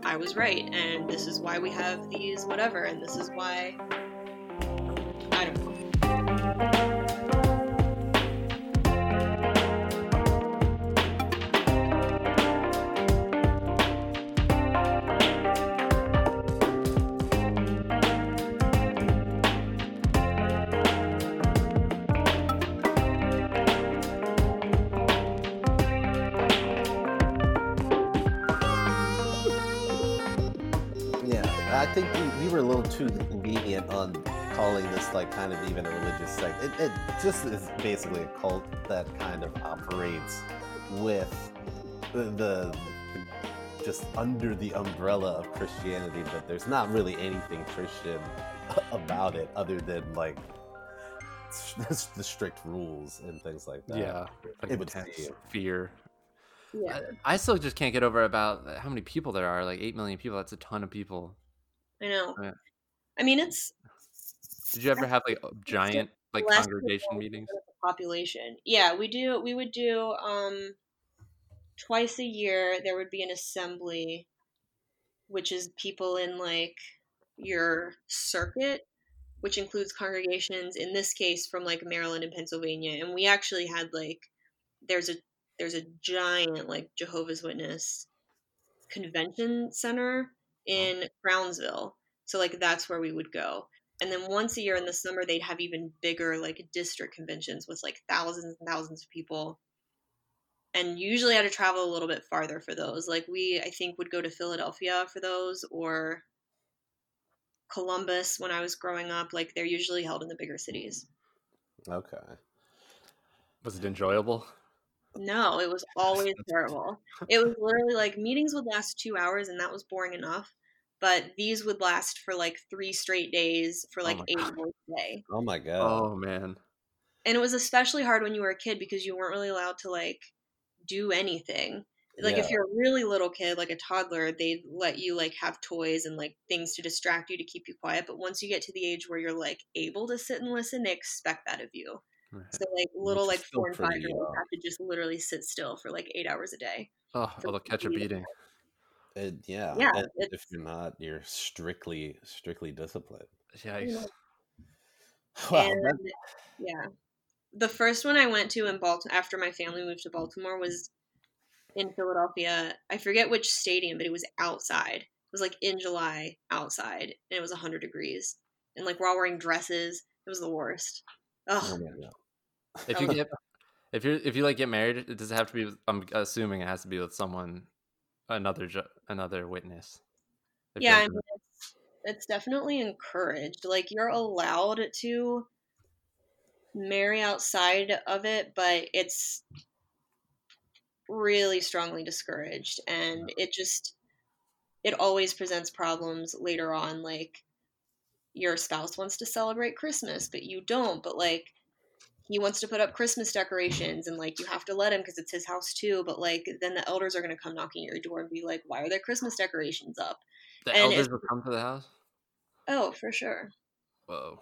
I was right, and this is why we have these whatever, and this is why calling like kind of even a religious sect. It, it just is basically a cult that kind of operates with the, the just under the umbrella of Christianity, but there's not really anything Christian about it other than like the strict rules and things like that. yeah, like it would intense seem. fear. Yeah. I, I still just can't get over about how many people there are. Like eight million people. That's a ton of people. I know. Yeah. I mean, it's Did you ever have like giant like less congregation meetings? population. Yeah, we do. We would do um twice a year. There would be an assembly, which is people in like your circuit, which includes congregations. In this case, from like Maryland and Pennsylvania, and we actually had like there's a there's a giant like Jehovah's Witness convention center in Crownsville. So like that's where we would go. And then once a year in the summer they'd have even bigger like district conventions with like thousands and thousands of people. And usually I had to travel a little bit farther for those. Like we I think would go to Philadelphia for those or Columbus when I was growing up. Like they're usually held in the bigger cities. Okay. Was it enjoyable? No, it was always terrible. It was literally like meetings would last two hours and that was boring enough. But these would last for like three straight days for oh like my eight God. hours a day. Oh my god. Oh man. And it was especially hard when you were a kid because you weren't really allowed to like do anything. Like if you're a really little kid, like a toddler, they'd let you like have toys and like things to distract you to keep you quiet. But once you get to the age where you're like able to sit and listen, they expect that of you. Right. So like little like four and five year olds uh have to just literally sit still for like eight hours a day. Oh, they'll catch a me. beating. It, yeah. Yeah, and if you're not, you're strictly strictly disciplined. Yikes. Wow, and that- yeah, the first one I went to in Baltimore after my family moved to Baltimore was in Philadelphia. I forget which stadium, but it was outside. It was like in July outside, and it was 100 degrees. And like we're all wearing dresses. It was the worst. oh Ugh. my If you get, if you're, if you like get married, it does it have to be? with- I'm assuming it has to be with someone, another, ju- another witness. Yeah, I mean, it's, it's definitely encouraged. Like you're allowed to marry outside of it, but it's really strongly discouraged, and it just it always presents problems later on. Like your spouse wants to celebrate Christmas, but you don't. But like he wants to put up Christmas decorations, and like you have to let him because it's his house too. But like then the elders are gonna come knocking at your door and be like, "Why are there Christmas decorations up?" the and elders it's- will come to the house. Oh, for sure. Whoa.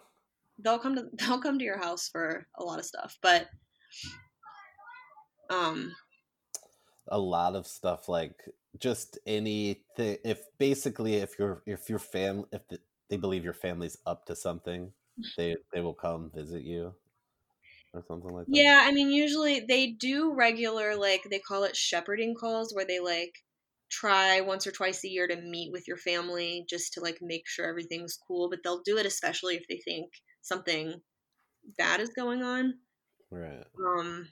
They'll come to they'll come to your house for a lot of stuff, but um a lot of stuff like just anything if basically if your if your fam if the, they believe your family's up to something they they will come visit you or something like that yeah, I mean usually they do regular like they call it shepherding calls where they like try once or twice a year to meet with your family just to like make sure everything's cool, but they'll do it especially if they think something bad is going on. right Um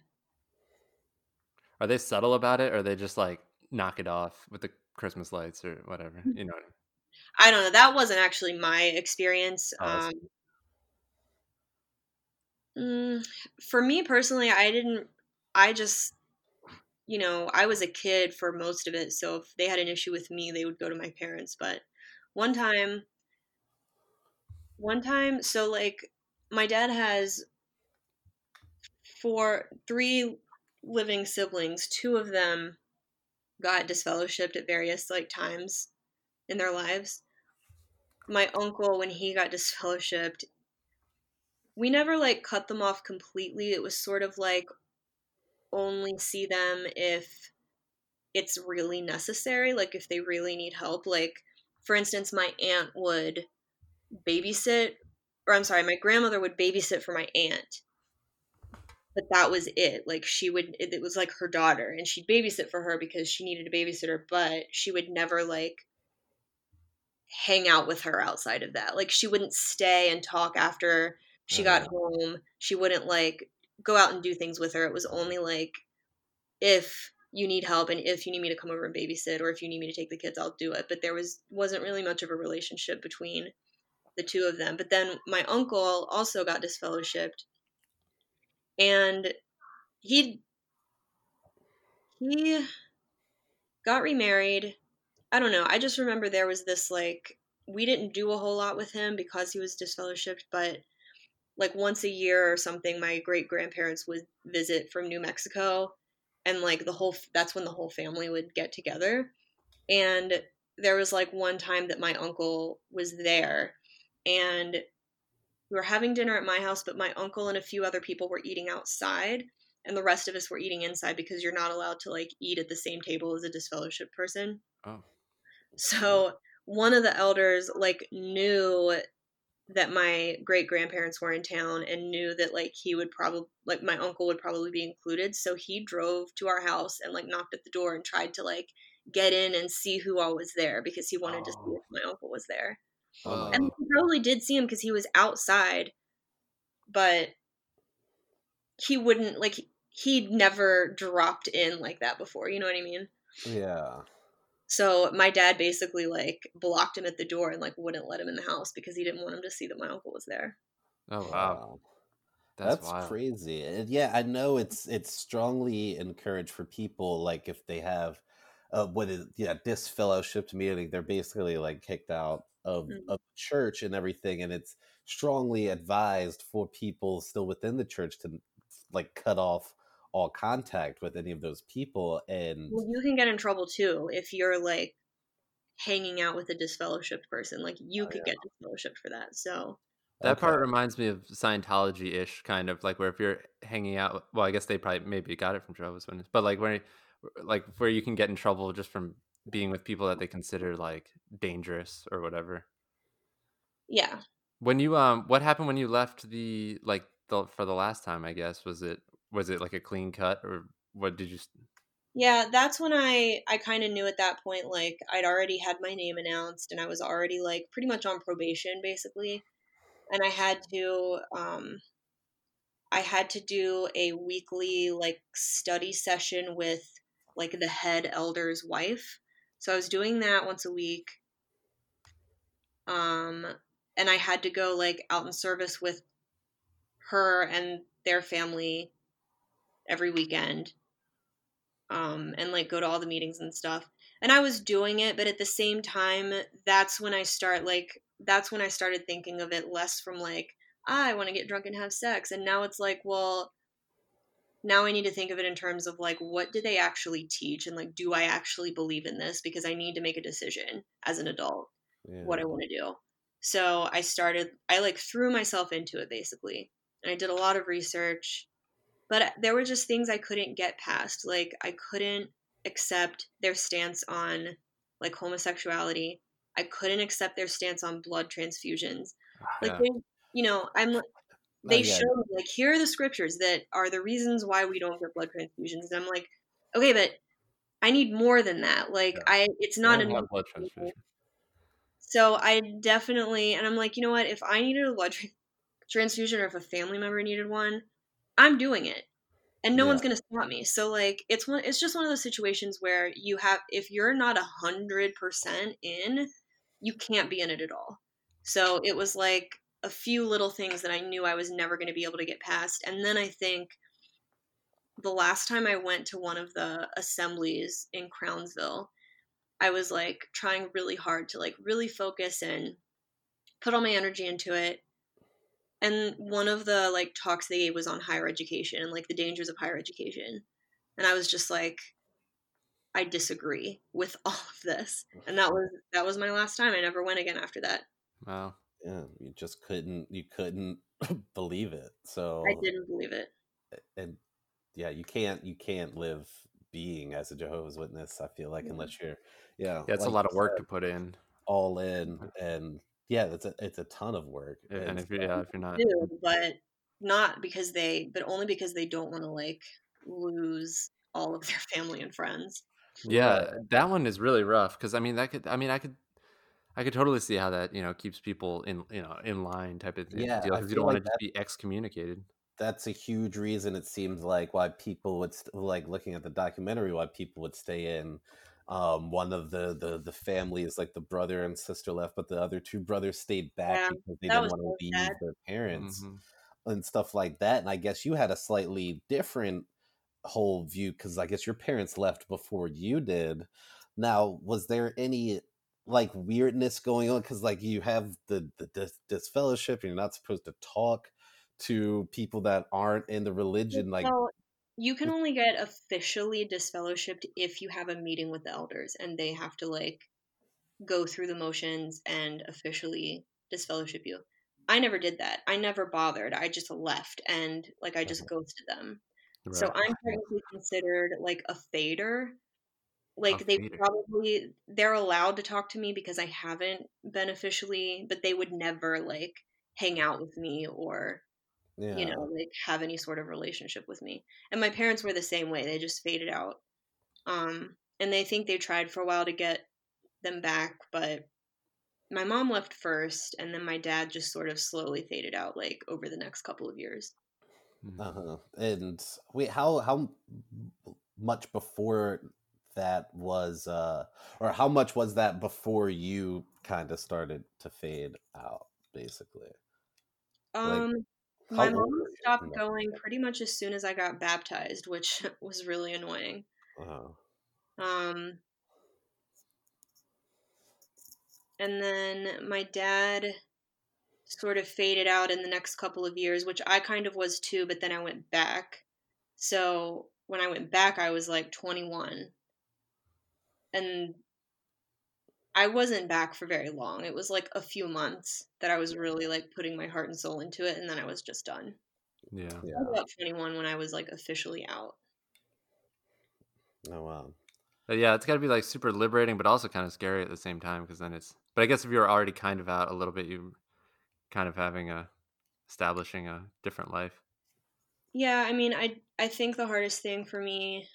Are they subtle about it, or are they just like knock it off with the Christmas lights or whatever? Mm-hmm. You know. What I mean? I don't know. That wasn't actually my experience. Oh, Um, mm, for me personally, I didn't. I just, you know, I was a kid for most of it. So if they had an issue with me, they would go to my parents. But one time, one time, so like my dad has four, three living siblings. Two of them got disfellowshipped at various like times in their lives my uncle when he got disfellowshipped we never like cut them off completely. It was sort of like only see them if it's really necessary, like if they really need help. Like, for instance, my aunt would babysit, or I'm sorry, my grandmother would babysit for my aunt. But that was it. Like, she would, it, it was like her daughter, and she'd babysit for her because she needed a babysitter, but she would never like hang out with her outside of that. Like, she wouldn't stay and talk after she uh-huh. got home. She wouldn't like go out and do things with her. It was only like if you need help and if you need me to come over and babysit or if you need me to take the kids i'll do it but there was wasn't really much of a relationship between the two of them but then my uncle also got disfellowshipped and he he got remarried i don't know i just remember there was this like we didn't do a whole lot with him because he was disfellowshipped but like once a year or something my great grandparents would visit from new mexico and like the whole that's when the whole family would get together and there was like one time that my uncle was there and we were having dinner at my house but my uncle and a few other people were eating outside and the rest of us were eating inside because you're not allowed to like eat at the same table as a disfellowship person Oh. so one of the elders like knew that my great grandparents were in town and knew that like he would probably like my uncle would probably be included so he drove to our house and like knocked at the door and tried to like get in and see who all was there because he wanted to see Oh. if my uncle was there Oh, and he probably did see him because he was outside but he wouldn't like he'd never dropped in like that before you know what i mean yeah. So my dad basically like blocked him at the door and like wouldn't let him in the house because he didn't want him to see that my uncle was there Oh wow, Wow. that's, That's, crazy. And yeah, I know it's it's strongly encouraged for people like if they have uh, what is yeah disfellowshipped meaning they're basically like kicked out of Mhm. of church and everything, and it's strongly advised for people still within the church to like cut off all contact with any of those people. And Well, you can get in trouble too if you're like hanging out with a disfellowshipped person. Like you Oh, could yeah. get disfellowshipped for that. So That part reminds me of Scientology ish, kind of like where if you're hanging out, well, I guess they probably maybe got it from Jehovah's Witness, but like where, like where you can get in trouble just from being with people that they consider like dangerous or whatever. yeah, When you um, what happened when you left the like the for the last time? I guess was it was it like a clean cut or what did you? yeah, that's when I I kind of knew at that point like I'd already had my name announced and I was already like pretty much on probation basically, and I had to um I had to do a weekly like study session with like the head elder's wife. So I was doing that once a week. Um and I had to go like out in service with her and their family every weekend. Um and like go to all the meetings and stuff. And I was doing it, but at the same time that's when I start like that's when I started thinking of it less from like I want to get drunk and have sex. And now it's like, well, now I need to think of it in terms of like, what do they actually teach? And like, do I actually believe in this? Because I need to make a decision as an adult yeah. what I want to do. So I started, I like threw myself into it basically. And I did a lot of research, but uh, there were just things I couldn't get past. Like, I couldn't accept their stance on like homosexuality. I couldn't accept their stance on blood transfusions. Ah, like, Yeah. they, you know, I'm they show me like here are the scriptures that are the reasons why we don't get blood transfusions and i'm like okay but i need more than that like Yeah. i it's not enough blood transfusion. so i definitely and i'm like you know what if i needed a blood transfusion or if a family member needed one i'm doing it and no one's going to stop me. So like it's one it's just one of those situations where you have if you're not a hundred percent in you can't be in it at all. So it was like a few little things that i knew i was never going to be able to get past and then i think the last time i went to one of the assemblies in crownsville i was like trying really hard to like really focus and put all my energy into it and one of the like talks they gave was on higher education and like the dangers of higher education and i was just like i disagree with all of this and that was that was my last time i never went again after that Wow. yeah, you just couldn't you couldn't believe it. So I didn't believe it. and yeah, you can't you can't live being as a Jehovah's Witness. I feel like Mhm. unless you're yeah, Yeah, it's a lot of work said, to put in. all in and yeah, that's a it's a ton of work. Yeah, and And if you so- yeah, if you're not do, mm. but not because they, but only because they don't want to like lose all of their family and friends. Yeah, that one is really rough because I mean that could I mean I could I could totally see how that you know keeps people in you know in line type of thing Yeah, deal you don't want to be excommunicated. that's a huge reason it seems like why people would st- like looking at the documentary why people would stay in um one of the the the families like the brother and sister left but the other two brothers stayed back Yeah, because they didn't was want so to leave sad. their parents Mhm. and stuff like that and i guess you had a slightly different whole view because i guess your parents left before you did now was there any like weirdness going on because like you have the, the dis- disfellowship and you're not supposed to talk to people that aren't in the religion like so you can only get officially disfellowshipped if you have a meeting with the elders and they have to like go through the motions and officially disfellowship you. I never did that. I never bothered. I just left and like I just ghosted them. So I'm technically considered like a fader. Like they fader. probably they're allowed to talk to me because I haven't been officially, but they would never like hang out with me or yeah you know like have any sort of relationship with me. And my parents were the same way. They just faded out. Um and they think they tried for a while to get them back, but my mom left first and then my dad just sort of slowly faded out like over the next couple of years. Mhm. uh-huh. and wait how how much before that was uh or how much was that before you kind of started to fade out basically Um how My mom stopped going pretty much as soon as I got baptized, which was really annoying. uh-huh. Um, and then my dad sort of faded out in the next couple of years, which I kind of was too, but then I went back. So when I went back, I was like 21. And I wasn't back for very long. It was like a few months that I was really like putting my heart and soul into it, and then I was just done. Yeah. I was yeah about 21 when I was like officially out. oh wow But yeah, it's got to be like super liberating, but also kind of scary at the same time because then it's. But I guess if you're already kind of out a little bit, you kind of having a establishing a different life. Yeah, I mean, I I think the hardest thing for me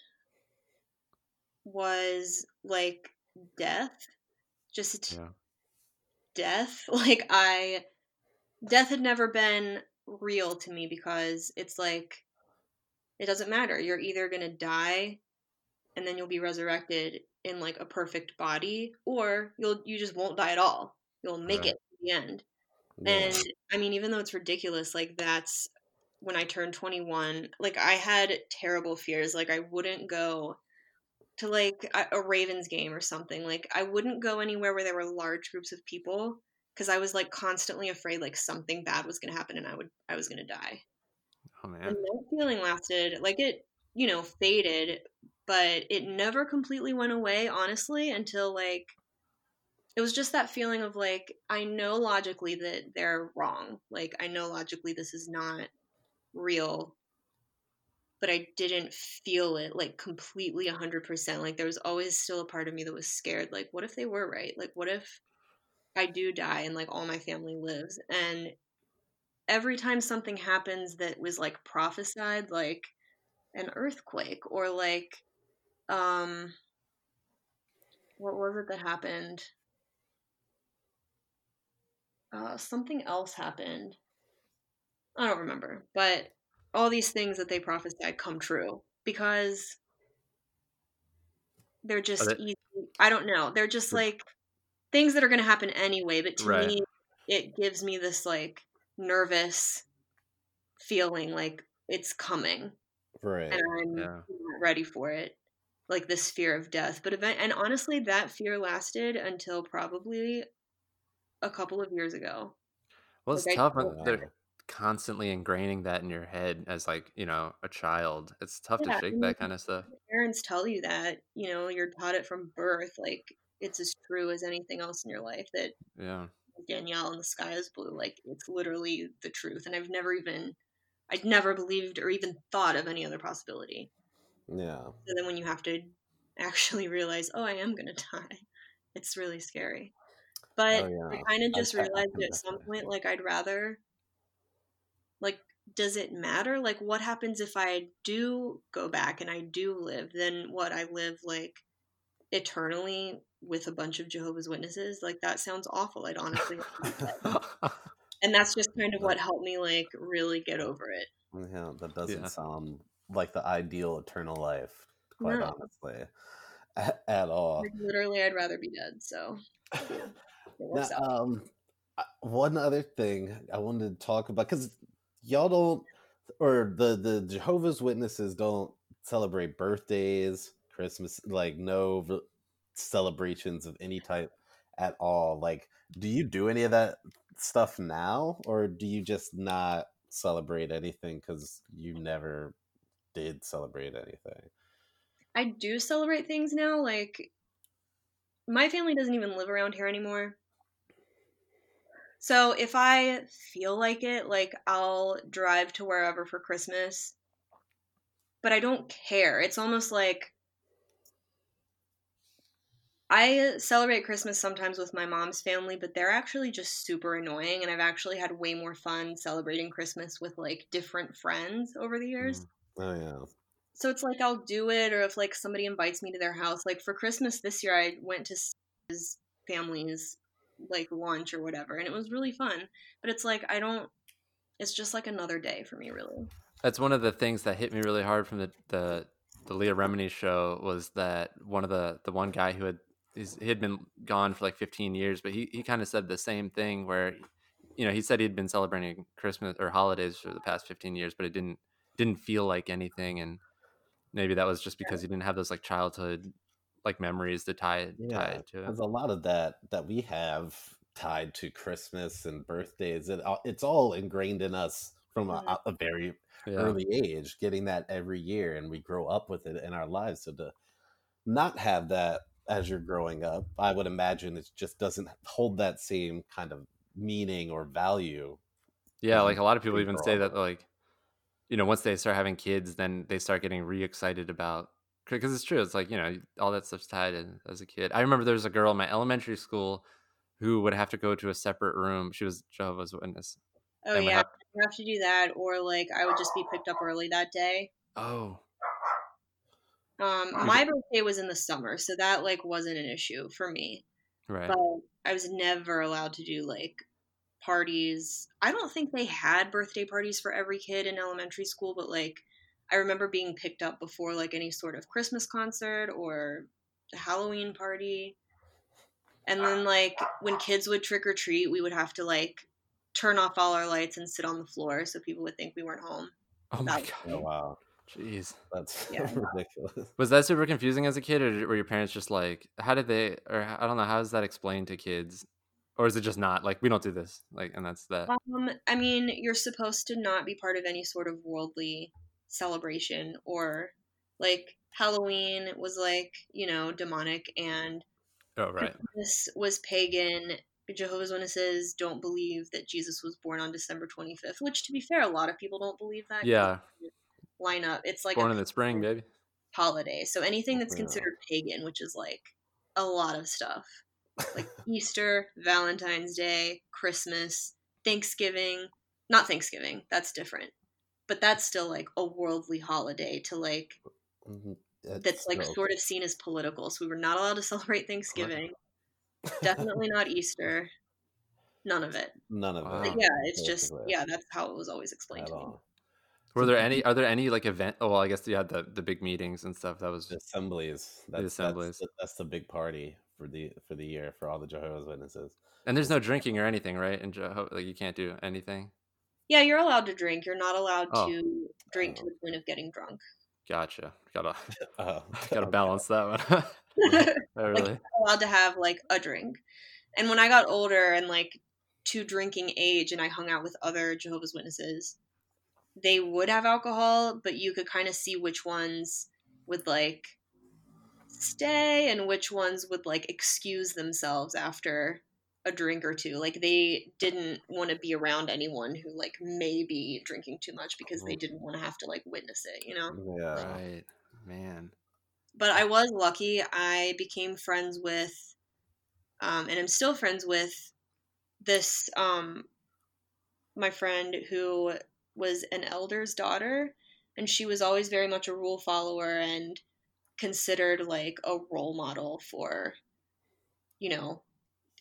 was like death. Just Yeah. death. Like I death had never been real to me because it's like it doesn't matter. You're either going to die and then you'll be resurrected in like a perfect body or you'll you just won't die at all. You'll make Right. it to the end. yeah. And I mean, even though it's ridiculous, like that's when I turned 21, like I had terrible fears. Like I wouldn't go to like a, a Ravens game or something. Like I wouldn't go anywhere where there were large groups of people because I was like constantly afraid like something bad was going to happen and I would I was going to die. Oh man. And that feeling lasted like it, you know, faded, but it never completely went away, honestly, until like it was just that feeling of like I know logically that they're wrong. Like I know logically this is not real, but I didn't feel it like completely 100%. Like there was always still a part of me that was scared like what if they were right? Like what if I do die and like all my family lives and every time something happens that was like prophesied like an earthquake or like um what was it that happened uh something else happened i don't remember but all these things that they prophesied come true because they're just it- easy i don't know they're just hmm. like things that are going to happen anyway but to Right. me it gives me this like nervous feeling like it's coming right and I'm Yeah. ready for it. Like this fear of death. But event and honestly that fear lasted until probably a couple of years ago. Well, it's Like, tough don't- when uh, they're constantly ingraining that in your head as like you know a child. It's tough Yeah, to shake mean, that kind of stuff. Parents tell you that, you know, you're taught it from birth, like it's as true as anything else in your life that Yeah. Danielle and the sky is blue. Like it's literally the truth. And I've never even I'd never believed or even thought of any other possibility. Yeah. So then when you have to actually realize, oh, I am gonna die, it's really scary. But Oh, yeah. I kind of I- just I- I realized at some point, like I'd rather, like, does it matter? Like, what happens if I do go back and I do live? Then what? I live like eternally with a bunch of Jehovah's Witnesses? Like that sounds awful. I'd honestly, and that's just kind of what helped me like really get over it. Yeah, that doesn't Yeah. sound like the ideal eternal life, quite No. honestly, at, at all. Like, literally, I'd rather be dead. So Now, um, one other thing I wanted to talk about because y'all don't, or the the Jehovah's Witnesses don't celebrate birthdays, Christmas, like no celebrations of any type at all. Like, do you do any of that stuff now, or do you just not celebrate anything because you never did celebrate anything? I do celebrate things now. Like, my family doesn't even live around here anymore. So if I feel like it, like, I'll drive to wherever for Christmas. But I don't care. It's almost like I celebrate Christmas sometimes with my mom's family, but they're actually just super annoying. And I've actually had way more fun celebrating Christmas with, like, different friends over the years mm. Oh yeah. so it's like I'll do it, or if like somebody invites me to their house. Like for Christmas this year, I went to his family's like lunch or whatever, and it was really fun. But it's like I don't. It's just like another day for me, really. That's one of the things that hit me really hard from the the, the Leah Remini show was that one of the the one guy who had he's, he had been gone for like 15 years, but he, he kind of said the same thing where you know he said he'd been celebrating Christmas or holidays for the past 15 years, but it didn't didn't feel like anything, and maybe that was just because he didn't have those like childhood like memories to tie Yeah, it to it. There's a lot of that that we have tied to Christmas and birthdays. It, it's all ingrained in us from a, a very Yeah. early age, getting that every year, and we grow up with it in our lives. So to not have that as you're growing up, I would imagine it just doesn't hold that same kind of meaning or value. Yeah, like a lot of people even say that like you know, once they start having kids, then they start getting re-excited about because it's true. It's like, you know, all that stuff's tied in as a kid. I remember there was a girl in my elementary school who would have to go to a separate room. She was Jehovah's Witness. Oh yeah, have- you have to do that, or like I would just be picked up early that day. Oh, Um, my birthday was in the summer, so that like wasn't an issue for me. right. but I was never allowed to do like parties. I don't think they had birthday parties for every kid in elementary school, but like I remember being picked up before like any sort of Christmas concert or a Halloween party. And then like when kids would trick or treat, we would have to like turn off all our lights and sit on the floor so people would think we weren't home. Oh my that- Oh god. wow, Jeez. that's Yeah. ridiculous. Was that super confusing as a kid, or were your parents just like, how did they, or I don't know, how is that explained to kids, or is it just not like we don't do this, like, and that's that? Um, I mean, you're supposed to not be part of any sort of worldly celebration or like Halloween was like, you know, demonic and Oh right. this was pagan. Jehovah's Witnesses don't believe that Jesus was born on December 25th, which to be fair, a lot of people don't believe that. Yeah, Line up. It's like born in the spring, baby. holiday. So anything that's Yeah. considered pagan, which is like a lot of stuff, like Easter, Valentine's Day, Christmas, Thanksgiving, not Thanksgiving, that's different. But that's still like a worldly holiday to like Mhm. that's like still- sort of seen as political. So we were not allowed to celebrate Thanksgiving. Definitely not Easter. None of it. none of Wow. it. But yeah, it's just basically, yeah, that's how it was always explained at to me. Were there any? Are there any like event? Oh, well, I guess you had the the big meetings and stuff. That was The assemblies. That's, assemblies. That's the, that's the big party for the for the year for all the Jehovah's Witnesses. and there's no drinking or anything, right? And Jeho- like you can't do anything. Yeah, you're allowed to drink. You're not allowed Oh. to drink to oh. the point of getting drunk. Gotcha. Gotta Oh, gotta balance that one. Oh, Like, really? allowed to have like a drink. And when I got older and like to drinking age and I hung out with other Jehovah's Witnesses, they would have alcohol, but you could kind of see which ones would like stay and which ones would like excuse themselves after a drink or two. Like they didn't want to be around anyone who like may be drinking too much because they didn't want to have to like witness it, you know? Yeah. Right. Man. But I was lucky. I became friends with um and I'm still friends with this um my friend who was an elder's daughter and she was always very much a rule follower and considered like a role model for you know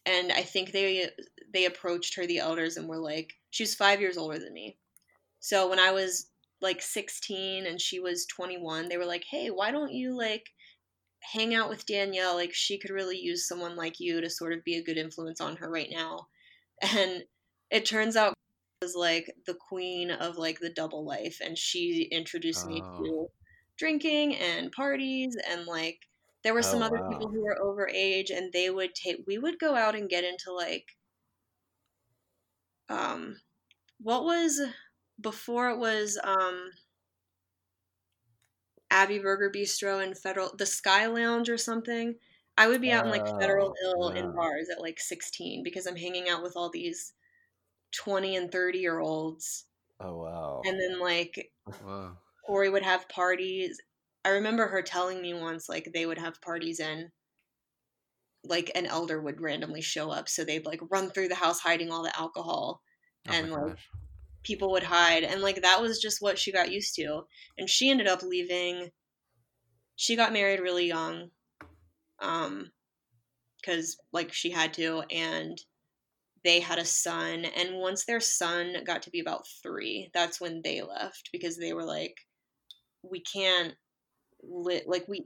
and i think they they approached her the elders and were like she was five years older than me. So when i was like 16 and she was 21 they were like hey why don't you like hang out with danielle? Like she could really use someone like you to sort of be a good influence on her right now. And it turns out was like the queen of like the double life and she introduced me Oh. to drinking and parties and like there were some Oh, other wow. people who were over age and they would take we would go out and get into like um what was before it was um Abbey Burger Bistro and Federal the Sky Lounge or something. I would be out in like Federal Oh, Hill yeah. in bars at like 16 because I'm hanging out with all these 20 and 30 year olds. Oh wow. And then like Whoa. Corey would have parties. I remember her telling me once like they would have parties and like an elder would randomly show up. So they'd like run through the house hiding all the alcohol Oh and like gosh. people would hide. And like that was just what she got used to. And she ended up leaving. She got married really young um cuz like she had to. And they had a son. And once their son got to be about 3 that's when they left because they were like we can't li- like we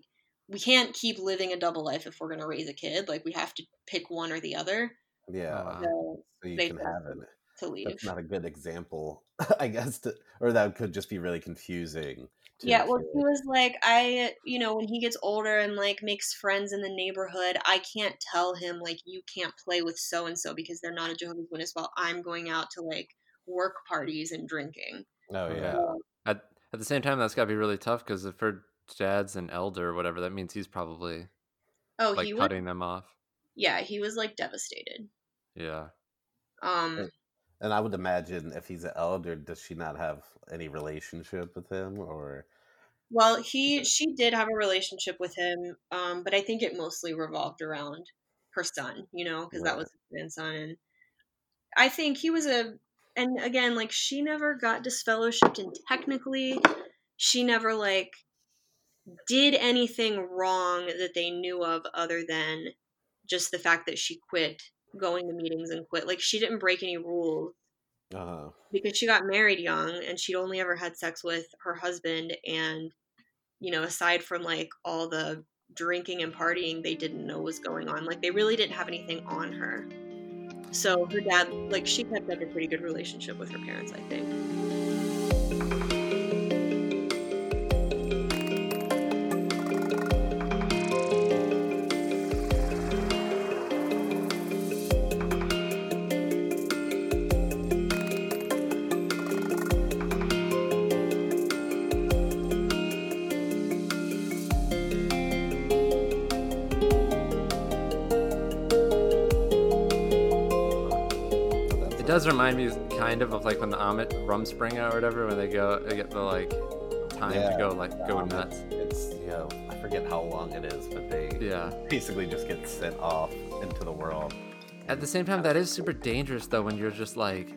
we can't keep living a double life if we're going to raise a kid like we have to pick one or the other yeah. Oh, so So you they can have it. to leave That's not a good example, I guess, to, or that could just be really confusing. to Yeah, well, he was like, I, you know, when he gets older and like makes friends in the neighborhood, I can't tell him like you can't play with so and so because they're not a Jehovah's Witness while I'm going out to like work parties and drinking. Oh uh, yeah. So, At at the same time, that's got to be really tough because if her dad's an elder or whatever, that means he's probably oh, like he was, cutting them off. yeah, he was like devastated. Yeah. Um, Right. And I would imagine if he's an elder, does she not have any relationship with him, or well, he, she did have a relationship with him, um, but I think it mostly revolved around her son, you know, because that Right. was his grandson, and I think he was a, and again, like she never got disfellowshipped, and technically, she never like did anything wrong that they knew of other than just the fact that she quit going to meetings and quit. Like she didn't break any rules uh, because she got married young and she'd only ever had sex with her husband and you know, aside from like all the drinking and partying they didn't know was going on. Like they really didn't have anything on her. So her dad like she kept up a pretty good relationship with her parents, I think. Does remind me kind of of like when the Amish Rumspringa or whatever, when they go, they get the like time to go like go um, nuts. It's you know I forget how long it is, but they Yeah. basically just get sent off into the world. At the same time, that is super dangerous though when you're just like,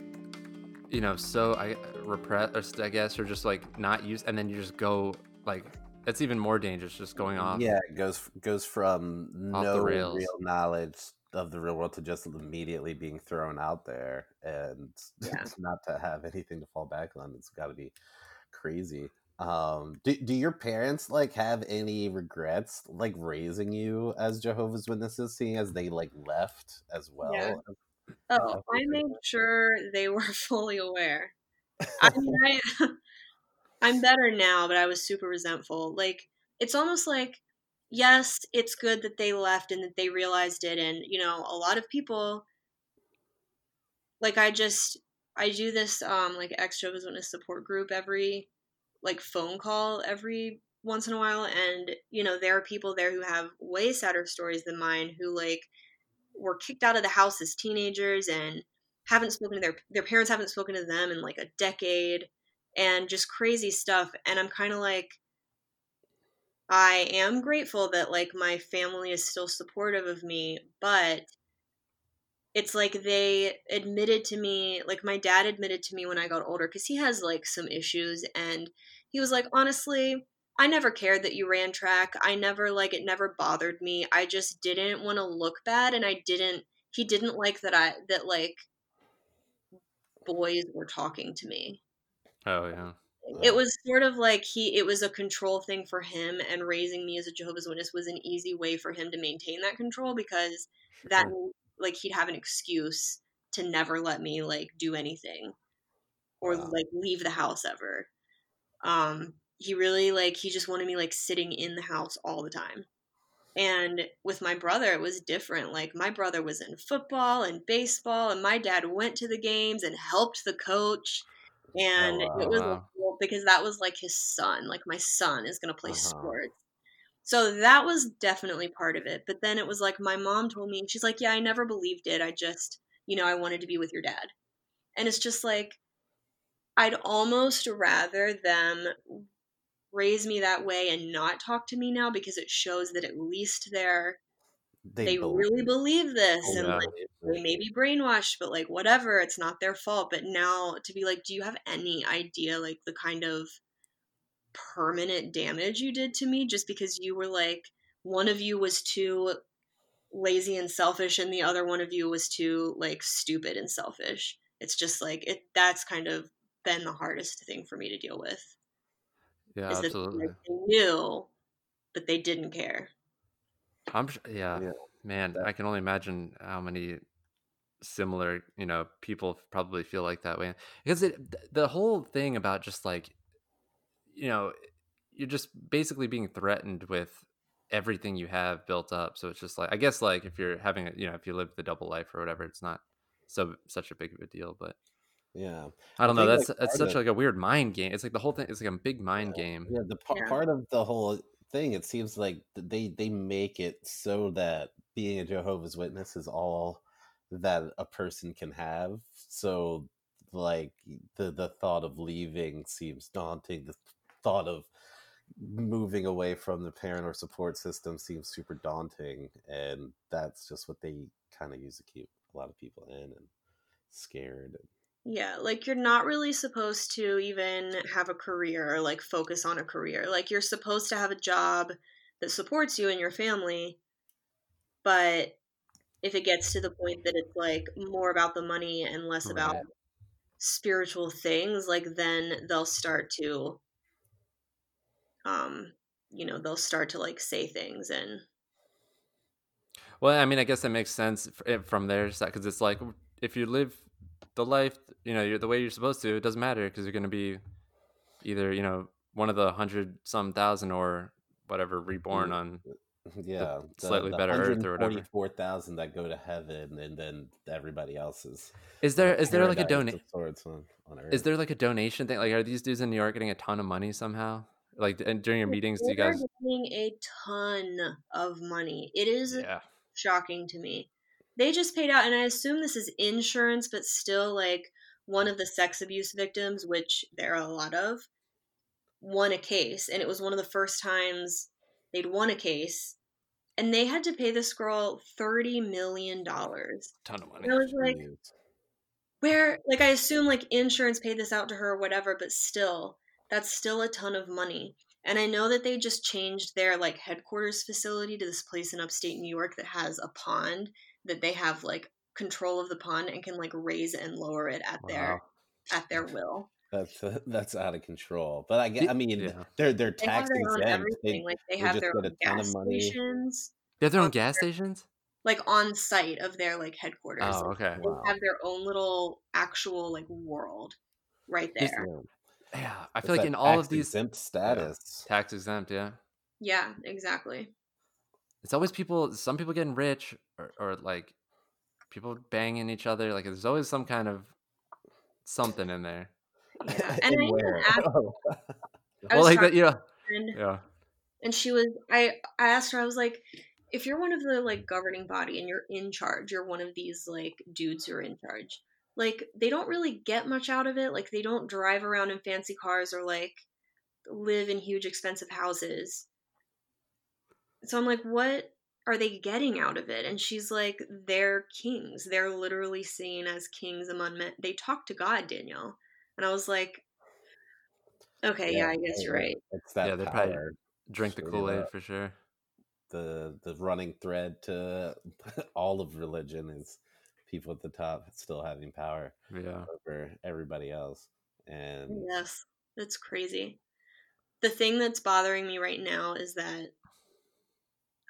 you know, so I repressed, I guess, or just like not used, and then you just go like, that's even more dangerous, just going off. Yeah, it goes goes from Off no real knowledge of the real world to just immediately being thrown out there, and Yeah. not to have anything to fall back on. It's got to be crazy. Um, do, do your parents like have any regrets like raising you as Jehovah's Witnesses, seeing as they like left as well? Yeah. Oh, I made sure they were fully aware. I mean, I, I'm better now, but I was super resentful. Like, it's almost like, yes, it's good that they left and that they realized it. And, you know, a lot of people, like, I just, I do this, um, like, extra ex Jehovah's Witness support group every, like, phone call every once in a while. And, you know, there are people there who have way sadder stories than mine who, like, were kicked out of the house as teenagers and haven't spoken to their their parents haven't spoken to them in like a decade and just crazy stuff and I'm kind of like I am grateful that like my family is still supportive of me, but it's like they admitted to me, like my dad admitted to me when I got older cuz he has like some issues and he was like honestly, I never cared that you ran track. I never like it never bothered me. I just didn't want to look bad and I didn't he didn't like that I that like boys were talking to me. Oh yeah. It was sort of like he it was a control thing for him and raising me as a Jehovah's Witness was an easy way for him to maintain that control because that like he'd have an excuse to never let me like do anything or Wow. like leave the house ever. Um he really like he just wanted me like sitting in the house all the time. And with my brother it was different. Like my brother was in football and baseball and my dad went to the games and helped the coach and wow. it was cool because that was like his son. Like my son is going to play Uh-huh. sports. So that was definitely part of it. But then it was like my mom told me, she's like, Yeah, I never believed it. I just, you know, I wanted to be with your dad. And it's just like, I'd almost rather them raise me that way and not talk to me now because it shows that at least they're, they, believe really believe this Oh, and yeah. like they may be brainwashed, but like whatever, it's not their fault. But now to be like, do you have any idea like the kind of permanent damage you did to me just because you were like one of you was too lazy and selfish and the other one of you was too like stupid and selfish. It's just like it that's kind of been the hardest thing for me to deal with. Yeah, is that absolutely. like, they knew but they didn't care. I'm yeah, Yeah. man. That- I can only imagine how many similar, you know, people probably feel like that way. Because it, the whole thing about just like, you know, you're just basically being threatened with everything you have built up. So it's just like, I guess, like if you're having, a, you know, if you live the double life or whatever, it's not so such a big of a deal. But Yeah. I don't know. That's like, that's such of- like a weird mind game. It's like the whole thing. It's like a big mind game. Yeah, the par- Yeah. part of the whole thing, it seems like they they make it so that being a Jehovah's Witness is all that a person can have. So, like the the thought of leaving seems daunting. The thought of moving away from the parent or support system seems super daunting, and that's just what they kind of use to keep a lot of people in and scared. Yeah, like you're not really supposed to even have a career or like focus on a career. Like you're supposed to have a job that supports you and your family, but if it gets to the point that it's like more about the money and less about spiritual things, like then they'll start to um you know, they'll start to like say things and Well, I mean, I guess that makes sense eh, from their side because it's like if you live the life, you know, you're the way you're supposed to, it doesn't matter because you're going to be either, you know, one of the hundred some thousand or whatever reborn on. Yeah, slightly better Earth or whatever. Forty-four thousand that go to heaven, and then everybody else is. Is there is there like a paradise donate? of sorts on, on Earth. Is there like a donation thing? Like, are these dudes in New York getting a ton of money somehow? Like, and during your meetings, do you they're guys? getting a ton of money. It is Yeah, shocking to me. They just paid out, and I assume this is insurance, but still, like one of the sex abuse victims, which there are a lot of, won a case, and it was one of the first times they'd won a case, and they had to pay this girl thirty million dollars. ton of money. And I was like, where, like, I assume like insurance paid this out to her or whatever, but still, that's still a ton of money. And I know that they just changed their like headquarters facility to this place in upstate New York that has a pond that they have like control of the pond and can like raise and lower it at Wow. their at their will. That's uh, that's out of control. But I get, I mean, Yeah. they're they're They have tax their exempt. everything. They, like they they have their own ton of gas money. stations, They have their own on gas stations. like on site of their like headquarters. Oh, Like, okay. They Wow. have their own little actual like world right there. yeah, Yeah, I it's feel like in all of these exempt status. tax exempt, yeah, Yeah, exactly. It's always people. Some people getting rich, or, or like people banging each other. Like, there's always some kind of something in there. Yeah. And I even asked Oh. I well, was like that, talking you know. to a friend, Yeah. and she was I I asked her I was like if you're one of the like governing body and you're in charge, you're one of these like dudes who are in charge. Like they don't really get much out of it. Like they don't drive around in fancy cars or like live in huge expensive houses. So I'm like, what are they getting out of it? And she's like, they're kings. They're literally seen as kings among men. They talk to God, Danielle. And I was like, okay, yeah, I guess you're right. It's that Yeah, they probably. Drink the Kool Aid for sure. the the running thread to all of religion is people at the top still having power Yeah. over everybody else and Yes, that's crazy. The thing that's bothering me right now is that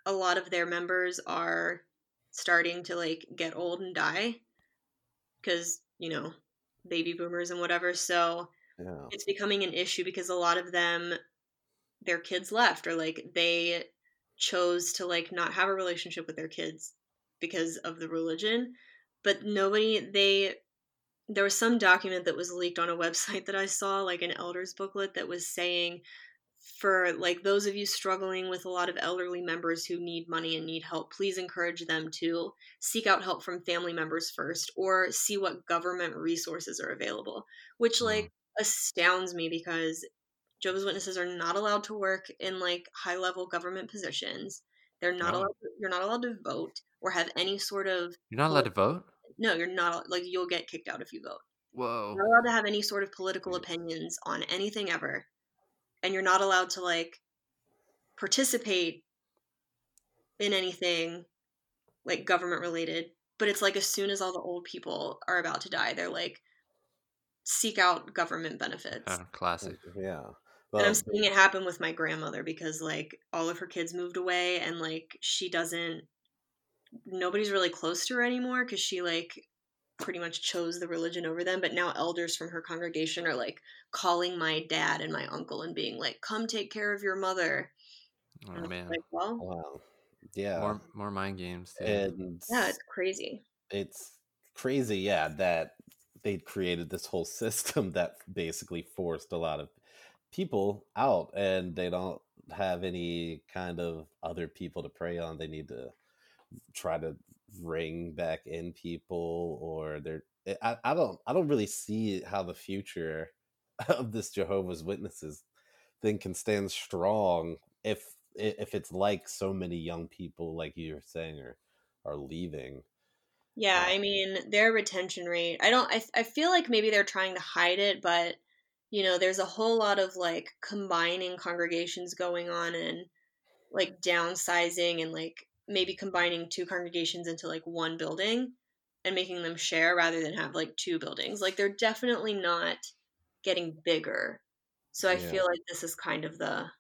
a lot of their members are starting to like get old and die because, you know, baby boomers and whatever. So yeah it's becoming an issue because a lot of them their kids left or like they chose to like not have a relationship with their kids because of the religion but nobody they there was some document that was leaked on a website that I saw like an elders booklet that was saying for like those of you struggling with a lot of elderly members who need money and need help please encourage them to seek out help from family members first or see what government resources are available which Mm. like astounds me because Jehovah's Witnesses are not allowed to work in like high level government positions. They're not No. allowed. To, you're not allowed to vote or have any sort of. You're not allowed to vote? No, you're not. Like you'll get kicked out if you vote. Whoa. You're not allowed to have any sort of political opinions on anything ever, and you're not allowed to like participate in anything like government related. But it's like as soon as all the old people are about to die, they're like seek out government benefits. Oh, classic. Mm, yeah and I'm seeing it happen with my grandmother because like all of her kids moved away and like she doesn't nobody's really close to her anymore because she like pretty much chose the religion over them but now elders from her congregation are like calling my dad and my uncle and being like come take care of your mother Oh And man. like well wow yeah More more mind games. Too. and yeah it's crazy it's crazy yeah that they created this whole system that basically forced a lot of people out and they don't have any kind of other people to prey on they need to try to ring back in people or they're eh, I, I don't i don't really see how the future of this jehovah's witnesses thing can stand strong if if it's like so many young people like you were saying are are leaving yeah Yeah. i mean their retention rate i don't I, I feel like maybe they're trying to hide it but you know there's a whole lot of like combining congregations going on and like downsizing and like maybe combining two congregations into like one building and making them share rather than have like two buildings. Like they're definitely not getting bigger. So i Yeah. feel like this is kind of the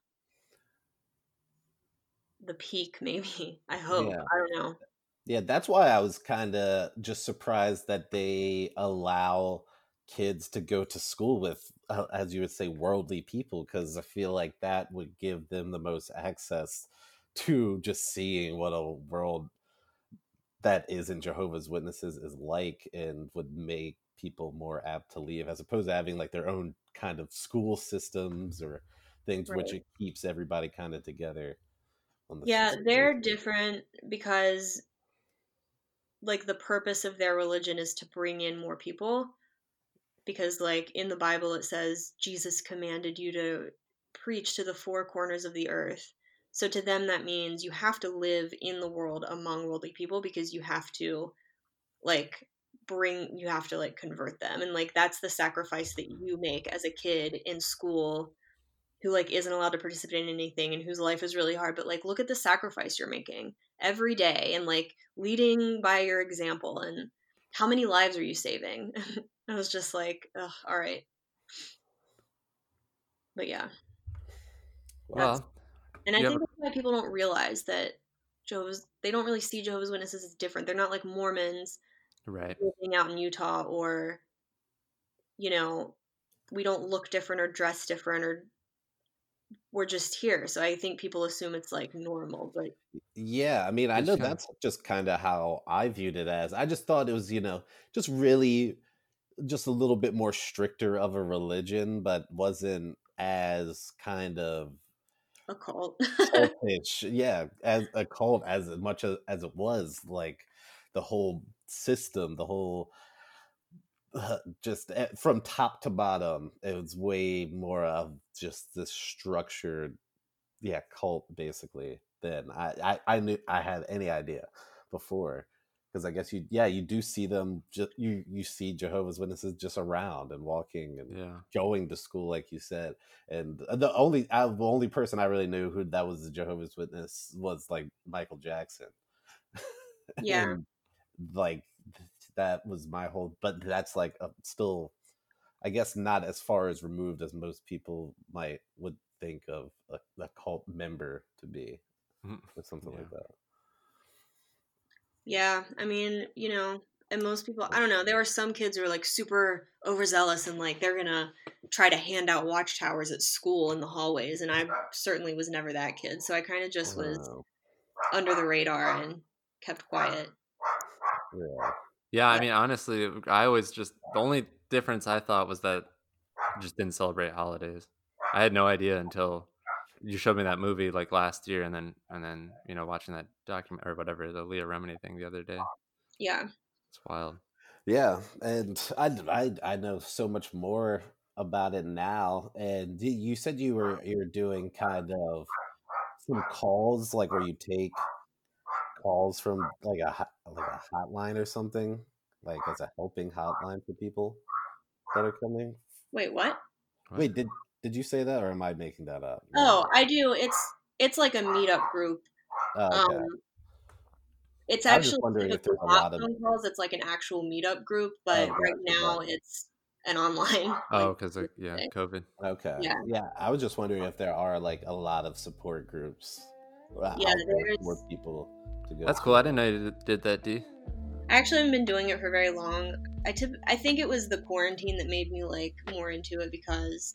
the peak maybe. I hope. Yeah. i don't know. Yeah, that's why I was kind of just surprised that they allow kids to go to school with, uh, as you would say, worldly people, because I feel like that would give them the most access to just seeing what a world that is in Jehovah's Witnesses is like and would make people more apt to leave as opposed to having like their own kind of school systems or things which it keeps everybody kind of together on the Yeah, system. they're different because like the purpose of their religion is to bring in more people because like in the Bible it says Jesus commanded you to preach to the four corners of the earth. So to them that means you have to live in the world among worldly people because you have to like bring you have to like convert them. And like that's the sacrifice that you make as a kid in school who like isn't allowed to participate in anything and whose life is really hard. But like look at the sacrifice you're making every day and like leading by your example. And how many lives are you saving? I was just like all right. But yeah. Well, and i You think ever- that's why people don't realize that jehovah's they don't really see jehovah's witnesses as different they're not like mormons right. living out in utah or you know we don't look different or dress different or we're just here so i think people assume it's like normal but Yeah, I mean, I know that's just kind of how I viewed it as. I just thought it was, you know, just really just a little bit more stricter of a religion, but wasn't as kind of a cult. cultish, yeah, as a cult as much as, as it was like the whole system, the whole uh, just eh, from top to bottom, it was way more of just this structured, yeah, cult basically than I I, I knew I had any idea before because I guess you yeah you do see them just you you see Jehovah's Witnesses just around and walking and Yeah. going to school like you said and the only I, the only person I really knew who that was a Jehovah's Witness was like Michael Jackson yeah. and like that was my whole but that's like a, still I guess not as far as removed as most people might would think of a, a cult member to be Mhm. or something like that Yeah, I mean, you know, and most people, I don't know, there were some kids who were like super overzealous and like they're gonna try to hand out watchtowers at school in the hallways, and I certainly was never that kid, so I kind of just was Wow. under the radar and kept quiet. yeah Yeah, I mean, honestly, uh, I always just the only difference I thought was that I just didn't celebrate holidays. I had no idea until you showed me that movie like last year, and then and then you know watching that document or whatever the Leah Remini thing the other day. Yeah. It's wild. Yeah, and I, I I know so much more about it now. And you said you were you're doing kind of some calls, like where you take calls from like a like a hotline or something, like as a helping hotline for people that are coming. Wait, what? What? Wait, did did you say that, or am I making that up? Oh, I do. It's it's like a meetup group. Oh, okay. Um, it's I was just actually wondering if there's a lot of- phone calls. It's like an actual meetup group, but Oh, right now gotcha. it's an online. Oh, like, because yeah. COVID. Okay. Yeah. Yeah. I was just wondering if there are like a lot of support groups uh, Yeah, out there for there's- people to go. That's to. cool. I didn't know you did that, D. I actually haven't been doing it for very long. I tip, I think it was the quarantine that made me like more into it because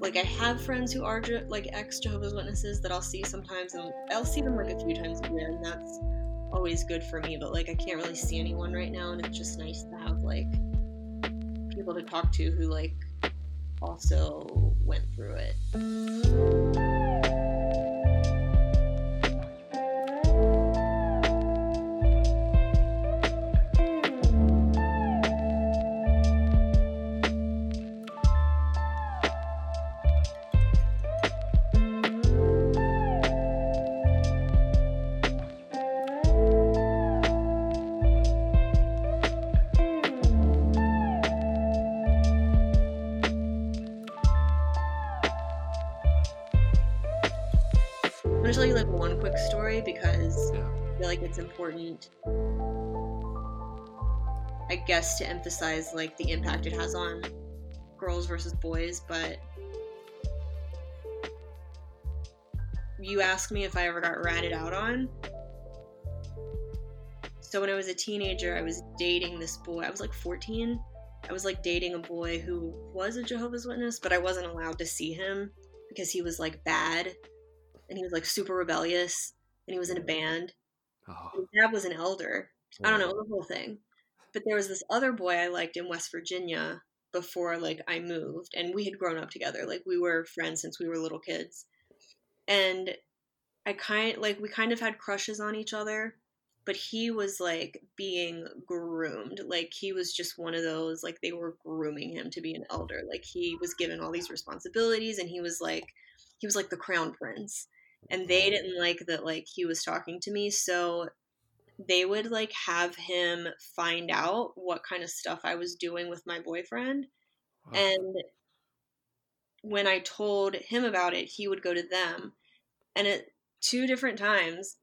like I have friends who are like ex Jehovah's Witnesses that I'll see sometimes and I'll see them like a few times a year and that's always good for me but like I can't really see anyone right now and it's just nice to have like people to talk to who like also went through it. I guess to emphasize like the impact it has on girls versus boys, but you asked me if I ever got ratted out on. So when I was a teenager, I was dating this boy. I was like 14. I was like dating a boy who was a Jehovah's Witness, but I wasn't allowed to see him because he was like bad and he was like super rebellious and he was in a band. Oh, dad was an elder. I don't know the whole thing. But there was this other boy I liked in West Virginia before like I moved and we had grown up together. Like we were friends since we were little kids. And I kind like we kind of had crushes on each other, but he was like being groomed. Like he was just one of those like they were grooming him to be an elder. Like he was given all these responsibilities and he was like he was like the crown prince. And they didn't like that like he was talking to me, so they would like have him find out what kind of stuff I was doing with my boyfriend. wow. And when I told him about it, he would go to them. And at two different times,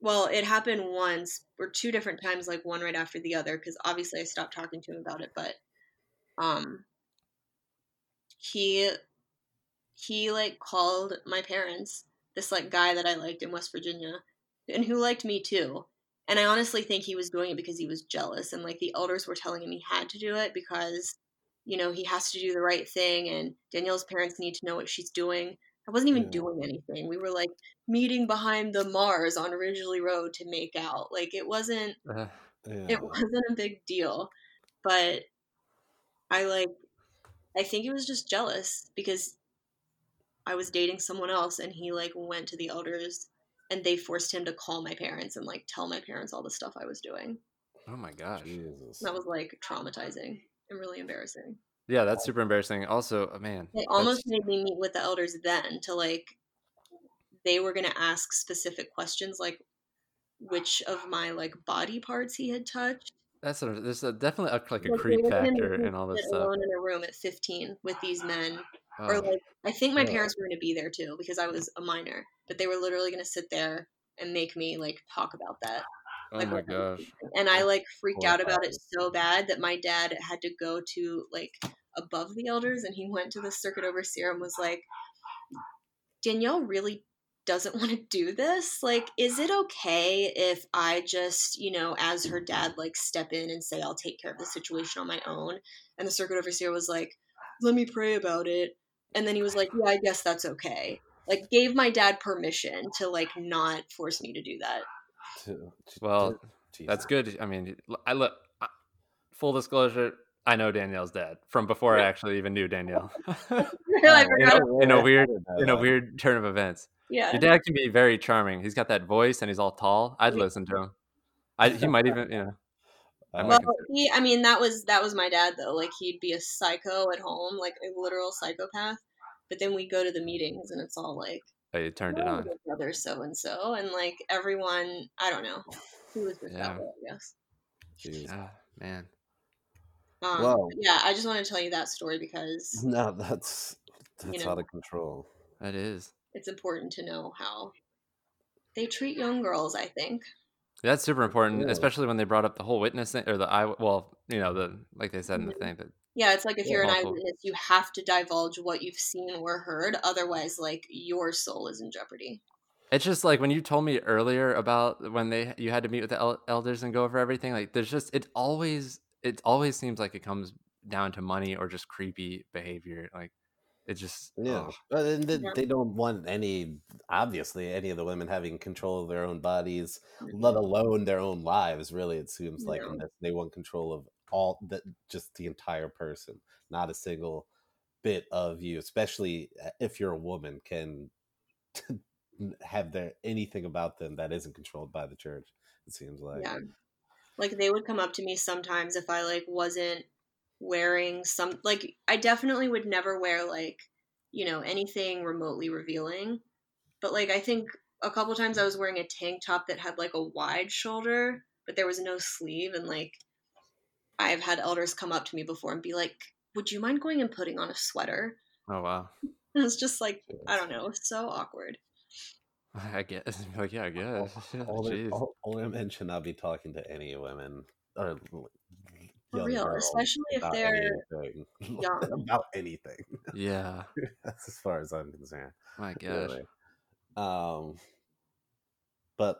well, it happened once or two different times, like one right after the other, because obviously I stopped talking to him about it, but um he he like called my parents, this like guy that I liked in West Virginia, and who liked me too. And I honestly think he was doing it because he was jealous and like the elders were telling him he had to do it because you know, he has to do the right thing and Danielle's parents need to know what she's doing. I wasn't even Yeah. doing anything. We were like meeting behind the Mars on Ridgely Road to make out. Like it wasn't Uh, Yeah. it wasn't a big deal. But I like I think it was just jealous because I was dating someone else and he like went to the elders and they forced him to call my parents and like tell my parents all the stuff I was doing. Oh my gosh. Jesus. That was like traumatizing and really embarrassing. Yeah, that's super embarrassing. Also, uh, man, They almost made me meet with the elders then to like they were gonna ask specific questions like which of my like body parts he had touched. that's a, there's a, definitely a, like a Like, creep factor make me in all this stuff. Alone in a room at 15 with these men, Oh, or like I think my parents were gonna be there too because I was a minor, but they were literally gonna sit there and make me like talk about that. oh like, my gosh. and I like freaked Poor out about it so bad that my dad had to go to like above the elders and he went to the circuit overseer and was like Danielle really doesn't want to do this like is it okay if I just you know as her dad like step in and say I'll take care of the situation on my own and the circuit overseer was like let me pray about it and then he was like yeah I guess that's okay like gave my dad permission to like not force me to do that To- to- Well, Jesus. That's good. I mean, l- I look. Full disclosure, I know Danielle's dad from before I actually even knew Danielle. I Oh, forgot in a I weird- in a weird turn of events. yeah Your dad can be very charming. He's got that voice, and he's all tall. I'd listen to him. I, he might even, you know. I Uh, Well, he, I mean, that was that was my dad though. Like he'd be a psycho at home, like a literal psychopath. But then we go to the meetings, and it's all like, I turned it "Oh, on. your brother so and so, and like everyone. I don't know. who was just Yeah. that way, I guess. Jeez. Ah, man. Um, Well- yeah, I just want to tell you that story because No, that's that's know. out of control. That is. it's important to know how they treat young girls. I think. That's super important, Yeah. especially when they brought up the whole witness thing or the eye. Well, you know, the like they said in the Mhm. thing that Yeah, it's like if you're an Awful. eyewitness, you have to divulge what you've seen or heard. Otherwise, like your soul is in jeopardy. It's just like when you told me earlier about when they you had to meet with the elders and go over everything. Like there's just it always it always seems like it comes down to money or just creepy behavior. Like it just Yeah, ugh. but they, they don't want any, obviously, any of the women having control of their own bodies, mm-hmm. let alone their own lives. Really, it seems like No. they want control of all that, just the entire person, not a single bit of you. Especially uh, if you're a woman, can have their anything about them that isn't controlled by the church. It seems like. yeah like they would come up to me sometimes if i like wasn't wearing some like i definitely would never wear like you know anything remotely revealing but like i think a couple times i was wearing a tank top that had like a wide shoulder but there was no sleeve and like i've had elders come up to me before and be like would you mind going and putting on a sweater oh wow. and it's just like i don't know it's so awkward I guess like yeah, I guess. Older, Jeez. ol- older men should not be talking to any women or l- For real, girls especially if they're anything. young. about anything. Yeah. That's as far as I'm concerned. My gosh. Really. Um, but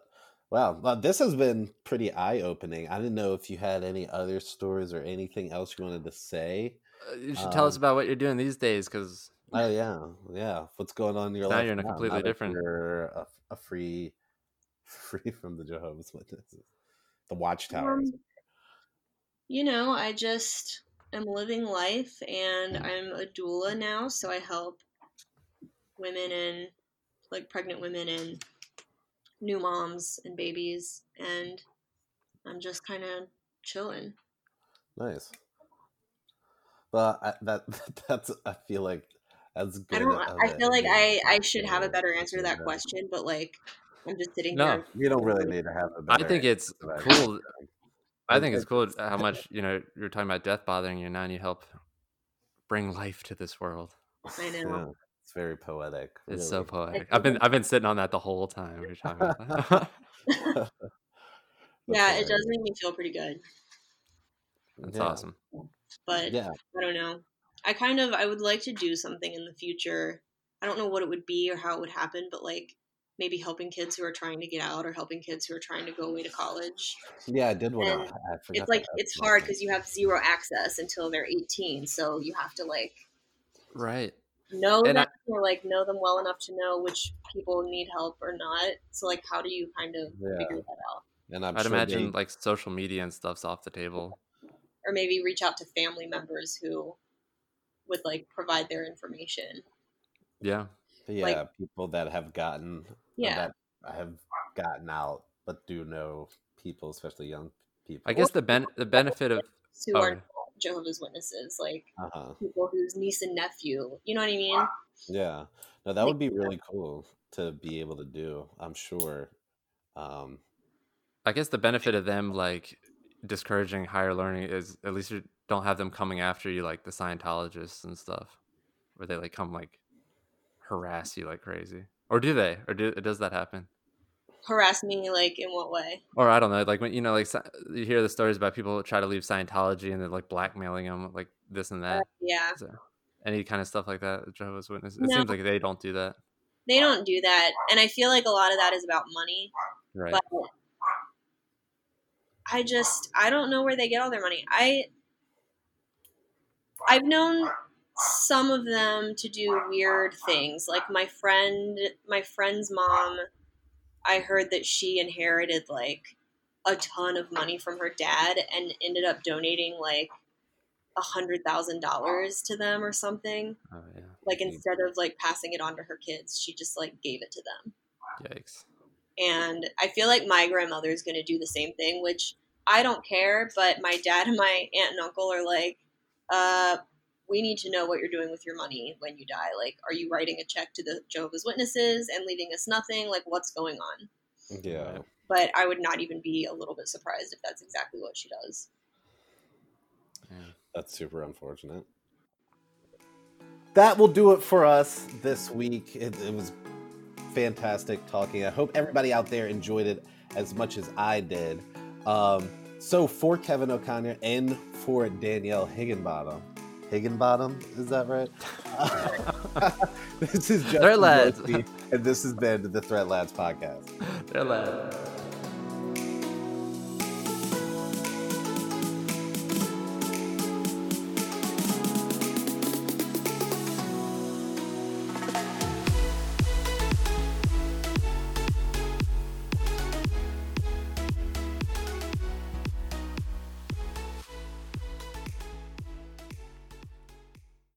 wow, well, this has been pretty eye opening. I didn't know if you had any other stories or anything else you wanted to say. Uh, You should tell us Um, about what you're doing these days, because Oh yeah, yeah. What's going on in your life? Now life? you're in a now, completely now that different- You're a, a free, free from the Jehovah's Witnesses, the Watchtower. Um, you know, I just am living life and I'm a doula now, so I help women and like pregnant women and new moms and babies and I'm just kind of chilling. Nice. But I, that that's I feel like that's good. I don't of I a- feel like I I should have a better answer to that Yeah. question, but like I'm just sitting here. No. here. You don't really need to have a better I think it's answer to that cool. I think it's cool how much you know you're talking about death bothering you now, and you help bring life to this world. I know. Yeah, it's very poetic. It's so poetic. I've been I've been sitting on that the whole time. You're talking about that. That's yeah, it does make me feel pretty good, That's Yeah. awesome. but Yeah, I don't know. I kind of I would like to do something in the future. I don't know what it would be or how it would happen, but like maybe helping kids who are trying to get out or helping kids who are trying to go away to college. yeah. I did want And to. I It's like it's hard because you have zero access until they're 18, so you have to like Right. Know And them or like know them well enough to know which people need help or not. So like how do you kind of Yeah. figure that out? And I'm I'd sure imagine they- like social media and stuff's off the table. Or maybe reach out to family members who would like provide their information. Yeah. Yeah, Like- people that have gotten Yeah. that have gotten out, but do know people, especially young people. I guess the ben the benefit of who Oh, are yeah. not Jehovah's Witnesses, like Uh-huh. people whose niece and nephew. You know what I mean? Yeah. No, that Like, would be really cool to be able to do. I'm sure. Um, I guess the benefit of them like discouraging higher learning is at least you don't have them coming after you like the Scientologists and stuff, where they like come like harass you like crazy. Or do they? Or do, does that happen? Harass me, like in what way? Or I don't know, like when you know, like you hear the stories about people try to leave Scientology and they're like blackmailing them, like this and uh, that. Yeah, Is there any kind of stuff like that? Jehovah's Witnesses. It No. seems like they don't do that, they don't do that, and I feel like a lot of that is about money. right? But I just I don't know where they get all their money. I I've known some of them to do weird things. Like my friend my friend's mom, I heard that she inherited like a ton of money from her dad and ended up donating like a hundred thousand dollars to them or something. oh yeah, Like instead of like passing it on to her kids, she just like gave it to them. yikes. And I feel like my grandmother is going to do the same thing, which I don't care. But my dad and my aunt and uncle are like, uh, we need to know what you're doing with your money when you die. Like, are you writing a check to the Jehovah's Witnesses and leaving us nothing? Like, what's going on? yeah. But I would not even be a little bit surprised if that's exactly what she does. Yeah. That's super unfortunate. That will do it for us this week. It, it was fantastic talking. I hope everybody out there enjoyed it as much as I did. Um, so for Kevin O'Connor and for Danielle Higginbottom, Higginbottom, is that right? this is Justin Thread Lads. And this has been the Thread Lads podcast. They're like-